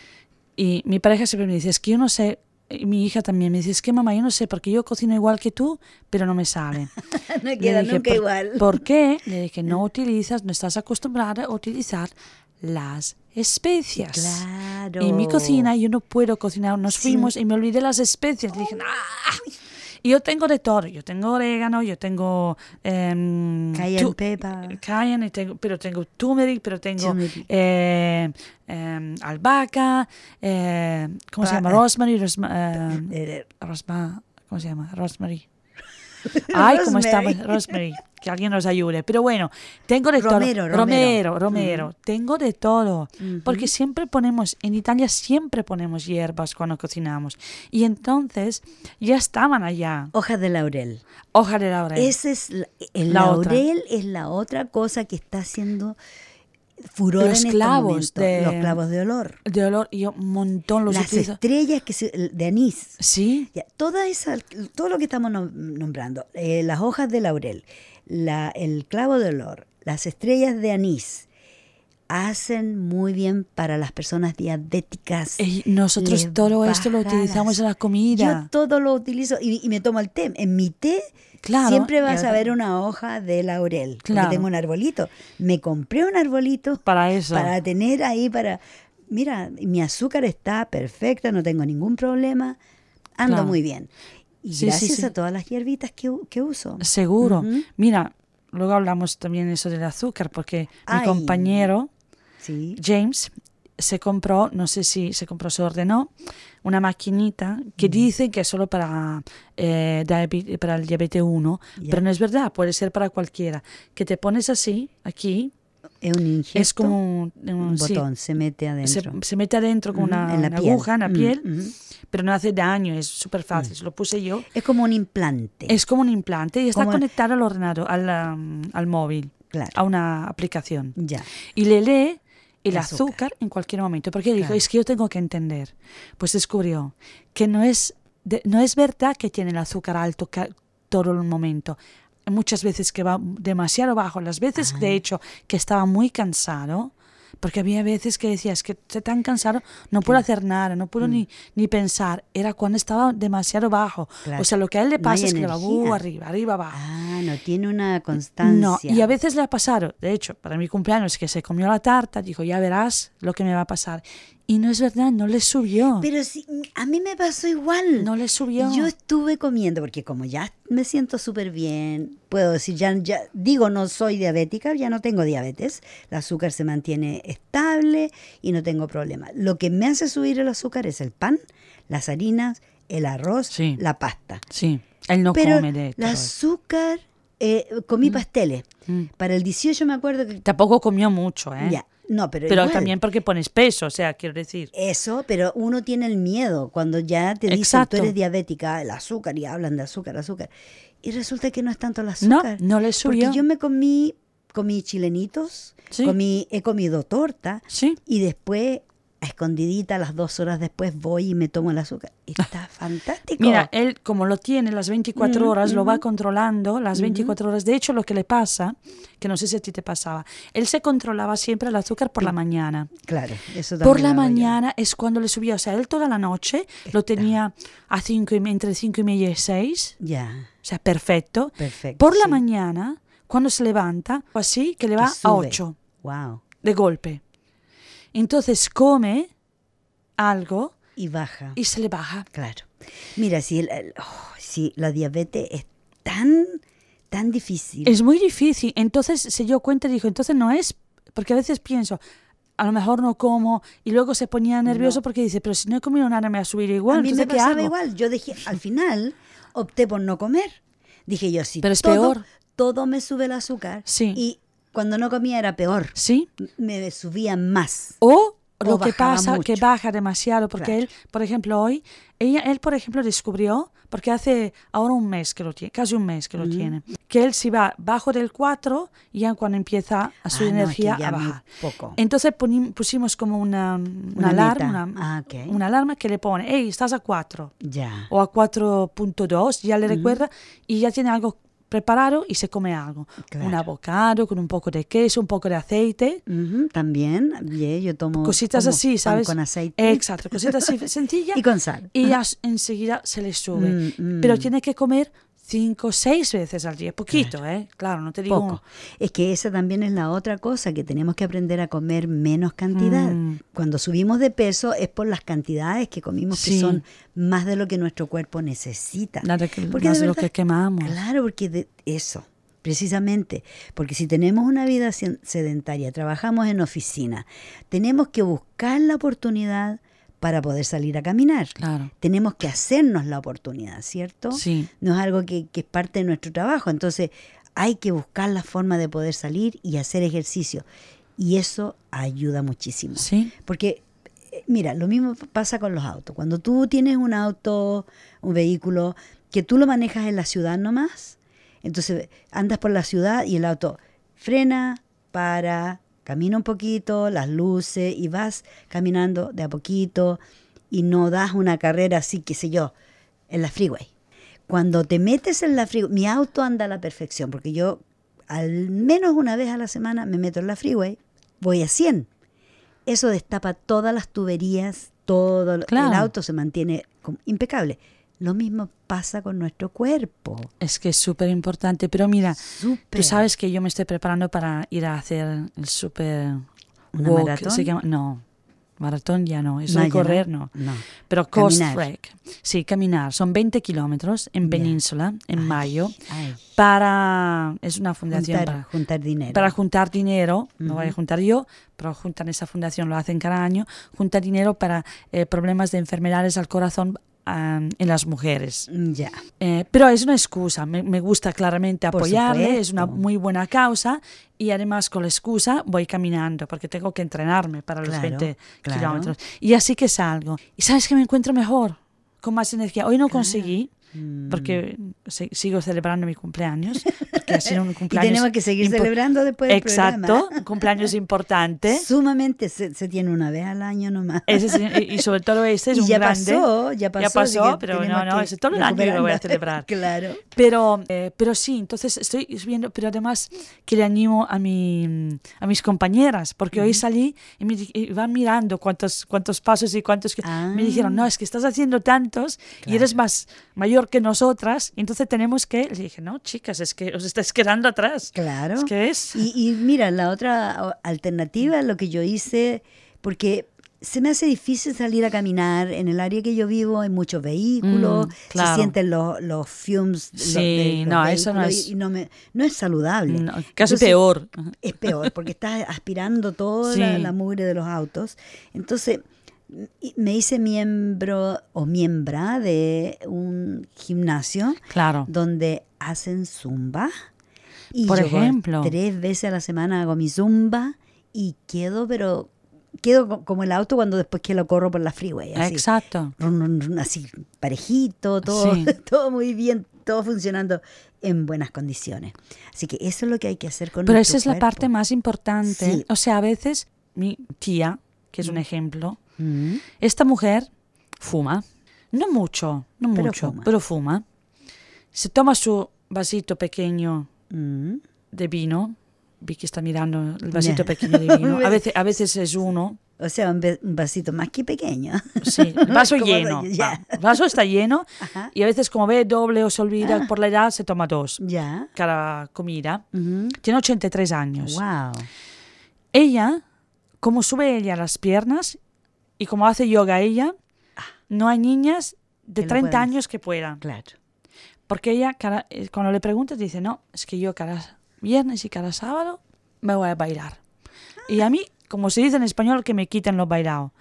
y mi pareja siempre me dice, es que yo no sé, y mi hija también me dice, es que mamá, yo no sé, porque yo cocino igual que tú, pero no me sale. no queda dije, nunca "¿Por- igual. ¿Por qué? Le dije, no utilizas, no estás acostumbrada a utilizar las especias. Claro. En mi cocina yo no puedo cocinar. Nos Sí. fuimos y me olvidé las especias. Dije, ¡ah! Y yo tengo de todo. Yo tengo orégano, yo tengo... em, Cayenne pepper. Cayenne, tengo, pero tengo turmeric, pero tengo eh, em, albahaca, eh, ¿cómo se llama? Rosemary, rosma- em, Eh, rosma- ¿cómo se llama? Rosemary. Ay, ¿cómo estamos? Rosemary. Que alguien nos ayude. Pero bueno, tengo de Romero, todo. romero. Romero, romero. Tengo de todo. Porque siempre ponemos, en Italia siempre ponemos hierbas cuando cocinamos. Y entonces ya estaban allá. Hojas de laurel. Hoja de laurel. Ese es la- el La otra. laurel es la otra cosa que está haciendo furor Los en estos clavos de- los clavos de olor, de olor. Y yo un montón los las utilizo. estrellas que se- de anís. Sí. Ya, toda esa, todo lo que estamos nom- nombrando, eh, las hojas de laurel, la- el clavo de olor, las estrellas de anís, hacen muy bien para las personas diabéticas. Y nosotros les todo esto lo utilizamos en la Yo comida. todo lo utilizo y, y me tomo el té. En mi té Claro, siempre vas a ver una hoja de laurel. porque Claro. tengo un arbolito. Me compré un arbolito Para eso. para tener ahí para... Mira, mi azúcar está perfecta, no tengo ningún problema, ando Claro. muy bien. Y Sí, sí, gracias sí. a todas las hierbitas que, que uso. Seguro. Ujú. Mira, luego hablamos también eso del azúcar, porque Ay. mi compañero Sí. James se compró, no sé si se compró, se ordenó, una maquinita que dice que es solo para, eh, diabe- para el diabetes 1, Ya. pero no es verdad, puede ser para cualquiera. Que te pones así, aquí, Es un ingesto, es como un, un- un sí, botón, se mete se, adentro. se mete adentro con Ujú, una, en la una aguja en la Mm, piel, pero no hace daño, es súper fácil. Se Lo puse yo. Es como un implante. Es como un implante y está Como- conectado al ordenador, al, um, al móvil, Claro. a una aplicación. Ya. Y le lee el El azúcar. azúcar. en cualquier momento. Porque dijo, Claro. es que yo tengo que entender. Pues descubrió que no es, de- no es verdad que tiene el azúcar alto todo el momento. Muchas veces que va demasiado bajo. Las veces, de hecho, que estaba muy cansado. Porque había veces que decía, es que estoy tan cansado, no puedo hacer nada, no puedo ni, ni pensar. Era cuando estaba demasiado bajo. Mm. Claro. O sea, lo que a él le No pasa es que va uh, arriba, arriba, abajo. Ah, no tiene una constancia. No, y a veces le ha pasado, de hecho, para mi cumpleaños, que se comió la tarta, dijo, ya verás lo que me va a pasar. Y no es verdad, no le subió. Pero sí, a mí me pasó igual. no le subió. Yo estuve comiendo, porque como ya me siento súper bien, puedo decir, ya, ya digo, no soy diabética, ya no tengo diabetes, el azúcar se mantiene estable y no tengo problema. Lo que me hace subir el azúcar es el pan, las harinas, el arroz, Sí. la pasta. Sí, él no Pero come de el todo eso. azúcar, eh, comí pasteles. Mm. Para el 18 me acuerdo que... Tampoco comió mucho, ¿eh? Ya, no, pero, Pero igual. también porque pones peso, o sea, quiero decir. Eso, pero uno tiene el miedo cuando ya te dicen Exacto. tú eres diabética, el azúcar, y hablan de azúcar, azúcar. Y resulta que no es tanto el No, azúcar. no le subió. Porque yo me comí, comí chilenitos, Sí. comí, he comido torta, Sí, y después, a escondidita, las dos horas después voy y me tomo el azúcar. Está fantástico. Mira, él como lo tiene las 24 Mm, horas, lo va controlando las 24 horas. De hecho, lo que le pasa, que no sé si a ti te pasaba, él se controlaba siempre el azúcar por la mañana. claro, eso Por también la hago yo. mañana es cuando le subía, o sea, él toda la noche lo tenía a cinco y, entre 5 y media y 6, Ya, o sea, perfecto. perfecto. Por la mañana, cuando se levanta, así que le Que va a sube. 8 Wow. de golpe. Entonces come algo Y baja. y se le baja. Claro. Mira, si, el- el- oh, si la diabetes es tan, tan difícil. Es muy difícil. Entonces se dio cuenta y dijo, entonces no es, porque a veces pienso, a lo mejor no como, y luego se ponía nervioso No. porque dice, pero si no he comido nada me va a subir igual, a mí me entonces ¿qué pasaba hago? igual. Yo dejé, al final opté por no comer. Dije yo, sí. Pero es todo, peor. Todo me sube el azúcar. Sí. Y cuando no comía era peor. Sí. Me subía más. O O lo que pasa que mucho. baja demasiado, porque Claro. él, por ejemplo, hoy, ella, él, por ejemplo, descubrió, porque hace ahora un mes que lo tiene, casi un mes que lo tiene, que él si va bajo del 4, ya cuando empieza a su Ah, no, que energía ya a bajar. poco. Entonces pusimos como una, una, Una alarma, una, Ah, ok. una alarma que le pone, hey, estás a 4 Ya. o a 4.2, ya le recuerda y ya tiene algo preparado y se come algo. Claro. Un avocado con un poco de queso, un poco de aceite, también, yo tomo cositas como así, pan ¿sabes? con aceite Exacto, cositas así sencillas. y con sal. y ya enseguida se le sube. Mm, mm. Pero tiene que comer cinco, seis veces al día. Poquito, ¿eh? Claro, no te digo. Poco. Es que esa también es la otra cosa, que tenemos que aprender a comer menos cantidad. Mm. Cuando subimos de peso es por las cantidades que comimos, que son más de lo que nuestro cuerpo necesita. Nada que- Porque más de de lo que quemamos. Claro, porque de eso, precisamente, porque si tenemos una vida sedentaria, trabajamos en oficina, tenemos que buscar la oportunidad para poder salir a caminar. Claro. Tenemos que hacernos la oportunidad, ¿cierto? Sí. No es algo que, que es parte de nuestro trabajo. Entonces, hay que buscar la forma de poder salir y hacer ejercicio. Y eso ayuda muchísimo. Sí. Porque, eh, mira, lo mismo pasa con los autos. Cuando tú tienes un auto, un vehículo, que tú lo manejas en la ciudad nomás, entonces andas por la ciudad y el auto frena, para, camina un poquito, las luces y vas caminando de a poquito y no das una carrera así, qué sé yo, en la freeway. Cuando te metes en la freeway, mi auto anda a la perfección, porque yo al menos una vez a la semana me meto en la freeway, voy a 100. Eso destapa todas las tuberías, todo Claro. el auto se mantiene impecable. Lo mismo pasa con nuestro cuerpo. Es que es súper importante. Pero mira, Súper. tú sabes que yo me estoy preparando para ir a hacer el súper ¿Una walk. maratón? Se llama, no, maratón ya no. Eso No, correr no. No. Pero coast trek. Sí, caminar. Son 20 kilómetros en. Península, en Ay, mayo, ay, para... Es una fundación juntar, para, juntar dinero. para juntar dinero, no voy a juntar yo, pero juntan esa fundación, lo hacen cada año, junta dinero para eh, problemas de enfermedades al corazón ah, en las mujeres. ya. Eh, pero es una excusa, me, me gusta claramente apoyarle, es una muy buena causa y además con la excusa voy caminando porque tengo que entrenarme para los Claro, 20 claro. kilómetros. Y así que salgo. Y sabes que me encuentro mejor, con más energía. Hoy no conseguí Mm. porque se- sigo celebrando mi cumpleaños, porque ha sido un Y cumpleaños. tenemos que seguir celebrando después del Exacto, programa. un cumpleaños importante. Sumamente se, se tiene una vez al año nomás. Ese es- y y sobre todo este es y un ya grande. pasó, ya pasó. así pasó, pero no, no, ese todo el año lo voy a celebrar. claro. Pero, eh, pero sí, entonces estoy viendo, pero además que le animo a, mi, a mis compañeras, porque hoy salí y me y van mirando cuántos, cuántos pasos y cuántos... que- Ah. Me dijeron, no, es que estás haciendo tantos y eres más mayor que nosotras, y entonces tenemos que... Le dije, no, chicas, es que os estáis quedando atrás. Claro. Es que es... Y, y mira, la otra alternativa, lo que yo hice, porque se me hace difícil salir a caminar. En el área que yo vivo hay muchos vehículos, Mm, claro. se sienten los, los fumes. Sí, de los no, eso no es- y, no, me, no es saludable. No, casi Entonces, peor. Es peor, porque estás aspirando toda la, Sí. la mugre de los autos. Entonces, me hice miembro o miembra de un gimnasio Claro. donde hacen zumba. Y Por yo ejemplo. tres veces a la semana hago mi zumba y quedo, pero quedo co- como el auto cuando después que lo corro por la freeway. Así, Exacto. Run, run, run, así parejito, todo, Sí. todo muy bien, todo funcionando en buenas condiciones. Así que eso es lo que hay que hacer con Pero esa es la parte más importante. Sí. O sea, a veces mi tía, que es un ejemplo, Mm, esta mujer fuma, no mucho, no Pero mucho, fuma. pero fuma. Se toma su vasito pequeño mm. de vino. Vi que está mirando el vasito pequeño de vino. A veces, a veces es uno. O sea, un, vasito más que pequeño. Sí, el vaso lleno. va. El vaso está lleno Ajá. y a veces como ve doble o se olvida Ah. por la edad se toma dos Ya. cada comida. Ujú. Tiene 83 años. Wow. Ella, como sube ella las piernas y como hace yoga ella, no hay niñas de Que lo 30 puedan años que puedan. Claro. Porque ella, cada- eh, cuando le preguntas, dice, no, es que yo cada viernes y cada sábado me voy a bailar. Y a mí, como se dice en español, que me quiten lo bailado.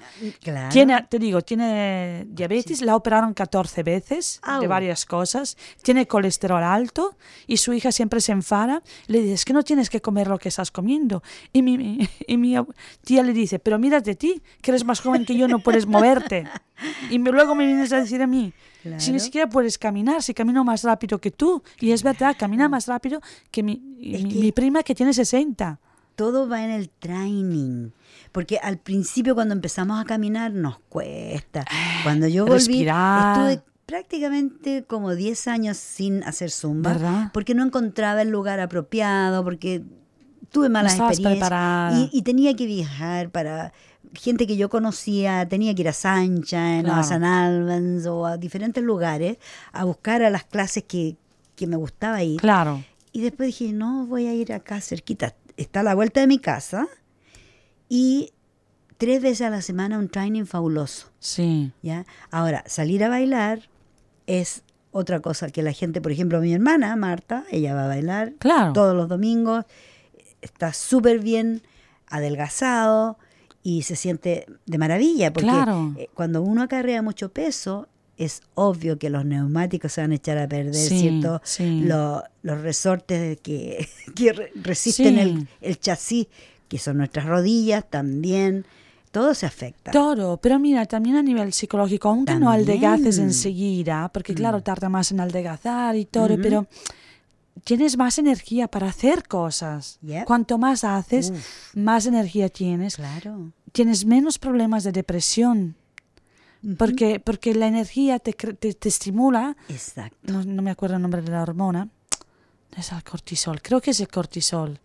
Claro. Tiene, te digo, tiene diabetes, la operaron 14 veces de Au. varias cosas, tiene colesterol alto y su hija siempre se enfada. Le dice, es que no tienes que comer lo que estás comiendo. Y mi, y mi tía le dice, pero mírate ti, que eres más joven que yo, no puedes moverte. Y me- luego me vienes a decir a mí, si ni Claro. siquiera puedes caminar, si camino más rápido que tú. Y es verdad, camina más rápido que mi, mi, que- mi prima que tiene 60. Todo va en el training. Porque al principio cuando empezamos a caminar nos cuesta. Cuando yo volví, respirar. estuve prácticamente como 10 años sin hacer zumba. ¿Verdad? Porque no encontraba el lugar apropiado, porque tuve malas estabas experiencias. Y, y tenía que viajar para gente que yo conocía, tenía que ir a Sancha, en Claro. a San Albans o a diferentes lugares a buscar a las clases que, que me gustaba ir. Claro. Y después dije, no, voy a ir acá cerquita. Está a la vuelta de mi casa. Y tres veces a la semana un training fabuloso. Sí. ¿ya? Ahora, salir a bailar es otra cosa que la gente, por ejemplo, mi hermana, Marta, ella va a bailar Claro. todos los domingos. Está súper bien adelgazado y se siente de maravilla. Porque Claro. eh, cuando uno acarrea mucho peso, es obvio que los neumáticos se van a echar a perder, Sí, ¿cierto? sí. Lo- los resortes que, que re- resisten Sí. el, el chasis, que son nuestras rodillas también, todo se afecta. Todo, pero mira, también a nivel psicológico, aunque no También. adelgaces enseguida, porque claro, tarda más en adelgazar y todo, pero tienes más energía para hacer cosas. Yep. Cuanto más haces, más energía tienes, Claro. tienes menos problemas de depresión, porque, porque la energía te, te, te estimula, Exacto. no, no me acuerdo el nombre de la hormona, es el cortisol, creo que es el cortisol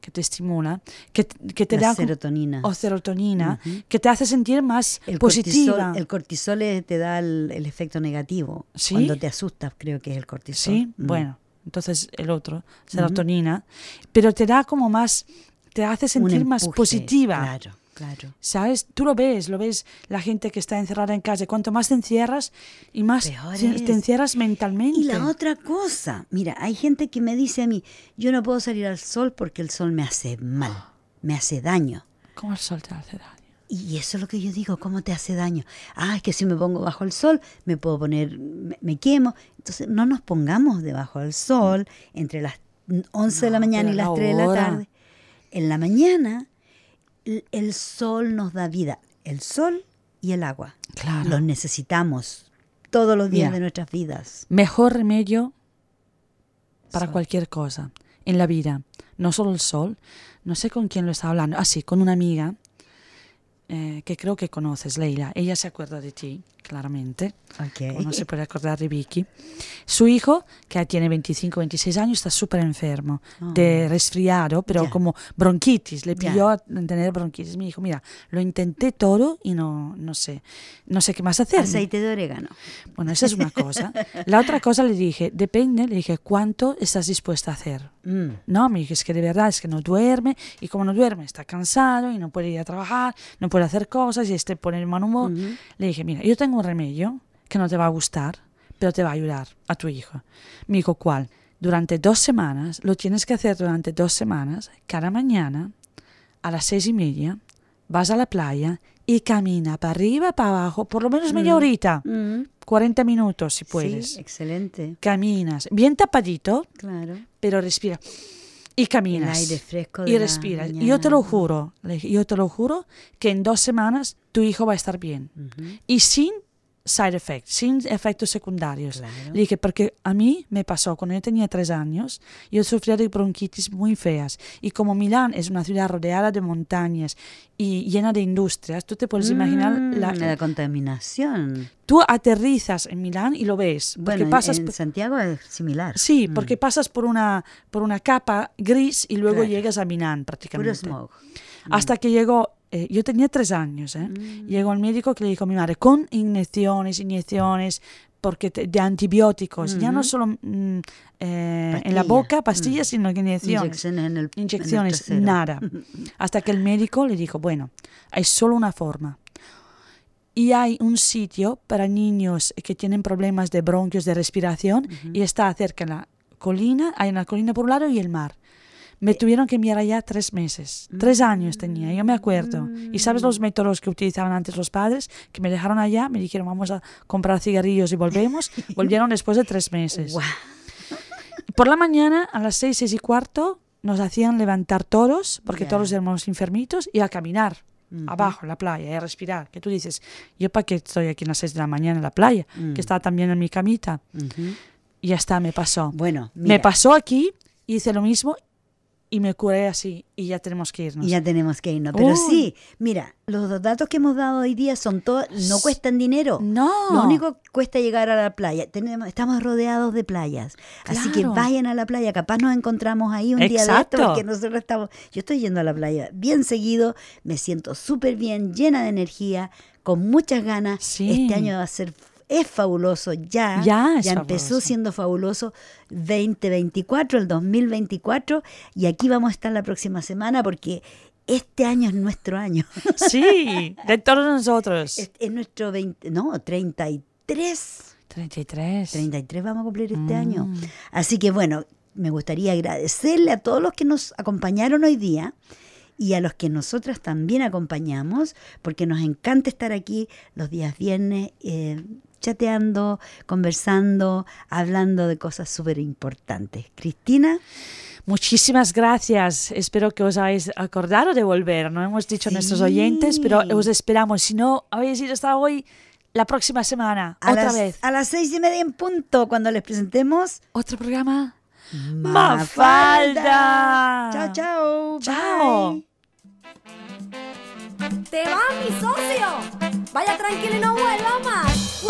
que te estimula, que, que te La da serotonina. o serotonina, que te hace sentir más El positiva. cortisol, el cortisol te da el, el efecto negativo. ¿Sí? Cuando te asustas, creo que es el cortisol. Sí, Mm. bueno, entonces el otro, serotonina, pero te da como más, te hace sentir más empuje, positiva. Claro, claro. ¿Sabes? Tú lo ves, lo ves la gente que está encerrada en casa. Cuanto más te encierras y más te, encierras mentalmente. Y la otra cosa, mira, hay gente que me dice a mí, yo no puedo salir al sol porque el sol me hace mal, me hace daño. ¿Cómo el sol te hace daño? Y eso es lo que yo digo, ¿cómo te hace daño? Ah, es que si me pongo bajo el sol, me puedo poner, me, me quemo. Entonces, no nos pongamos debajo del sol entre las 11 de la mañana y las la 3 de la tarde. En la mañana, el, sol nos da vida. El sol y el agua. Claro. Los necesitamos todos los días de nuestras vidas. Mejor remedio para Sol. cualquier cosa en la vida. No solo el sol. No sé con quién lo estaba hablando. Ah, sí, con una amiga eh, que creo que conoces, Leila. Ella se acuerda de ti, claramente. Ok. o no se puede acordar de Vicky. Su hijo, que tiene 25, 26 años, está súper enfermo de resfriado, pero Ah. Ya. como bronquitis. Le pidió a tener bronquitis. Me dijo, mira, lo intenté todo y no, no sé, no sé qué más hacer. Aceite de orégano. Bueno, esa es una cosa. La otra cosa le dije, depende, le dije, ¿cuánto estás dispuesta a hacer? Mm. No, me dije, es que de verdad es que no duerme y como no duerme está cansado y no puede ir a trabajar, no puede hacer cosas y este pone el mal humor. Le dije, mira, yo tengo un remedio que no te va a gustar, pero te va a ayudar a tu hijo. Me dijo, ¿cuál? Durante dos semanas, lo tienes que hacer durante dos semanas, cada mañana, a las seis y media, vas a la playa y camina para arriba, para abajo, por lo menos media horita, Mm. 40 minutos si puedes. Sí, excelente. Caminas, bien tapadito, Claro. pero respira. Y caminas. El aire fresco de Y respiras. Y yo te lo juro, yo te lo juro, que en dos semanas tu hijo va a estar bien. Y sin side effects, sin efectos secundarios. Claro. Le dije, porque a mí me pasó cuando yo tenía tres años, yo sufría de bronquitis muy feas. Y como Milán es una ciudad rodeada de montañas y llena de industrias, tú te puedes imaginar, Mm, la, la contaminación. tú aterrizas en Milán y lo ves. Porque Bueno, en- pasas en, por- Santiago es similar. Sí, porque pasas por una, por una capa gris y luego Claro. llegas a Milán Puro prácticamente. smog. Hasta que llegó, eh, yo tenía tres años, ¿eh? llegó el médico que le dijo a mi madre, con inyecciones, inyecciones, porque te- de antibióticos, ya no solo mm, eh, en la boca, pastillas, sino que inyecciones. Inyecciones en el en el Inyecciones, nada. Hasta que el médico le dijo, bueno, hay solo una forma. Y hay un sitio para niños que tienen problemas de bronquios de respiración y está cerca en la colina, hay una colina por un lado y el mar. Me tuvieron que enviar allá tres meses. Tres años tenía, yo me acuerdo. ¿Y sabes los métodos que utilizaban antes los padres? Que me dejaron allá, me dijeron vamos a comprar cigarrillos y volvemos. Volvieron después de tres meses. Por la mañana, a las seis, seis y cuarto, nos hacían levantar todos, porque Ya. todos éramos enfermitos, y a caminar abajo en la playa y a respirar. Que tú dices, ¿yo para qué estoy aquí a las seis de la mañana en la playa? Mm. Que estaba también en mi camita. Y ya está, me pasó. Bueno, Me pasó aquí, hice lo mismo y me curé así. Y ya tenemos que irnos. y ya tenemos que irnos. Pero sí, mira, los datos que hemos dado hoy día son todos, no cuestan dinero. No. Lo único que cuesta llegar a la playa. Tenemos, estamos rodeados de playas. Así que vayan a la playa. Capaz nos encontramos ahí un día de esto porque nosotros estamos. Yo estoy yendo a la playa bien seguido. Me siento súper bien, llena de energía, con muchas ganas. Sí. Este año va a ser. Es fabuloso ya. Ya es empezó fabuloso. siendo fabuloso 2024, el 2024. Y aquí vamos a estar la próxima semana porque este año es nuestro año. Sí, de todos nosotros. Es, es nuestro 20, no, 33. 33. 33 vamos a cumplir este Mm. año. Así que bueno, me gustaría agradecerle a todos los que nos acompañaron hoy día y a los que nosotras también acompañamos, porque nos encanta estar aquí los días viernes eh, chateando, conversando, hablando de cosas súper importantes. Cristina, Muchísimas gracias. Espero que os hayáis acordado de volver. No hemos dicho a nuestros oyentes, pero os esperamos. Si no habéis ido hasta hoy, la próxima semana, a otra las, vez. a las seis y media en punto, cuando les presentemos Otro programa. Mafalda. Mafalda. Chao, chao. Chao. Bye. ¡Te va, mi socio! Vaya tranquilo y no vuelva más.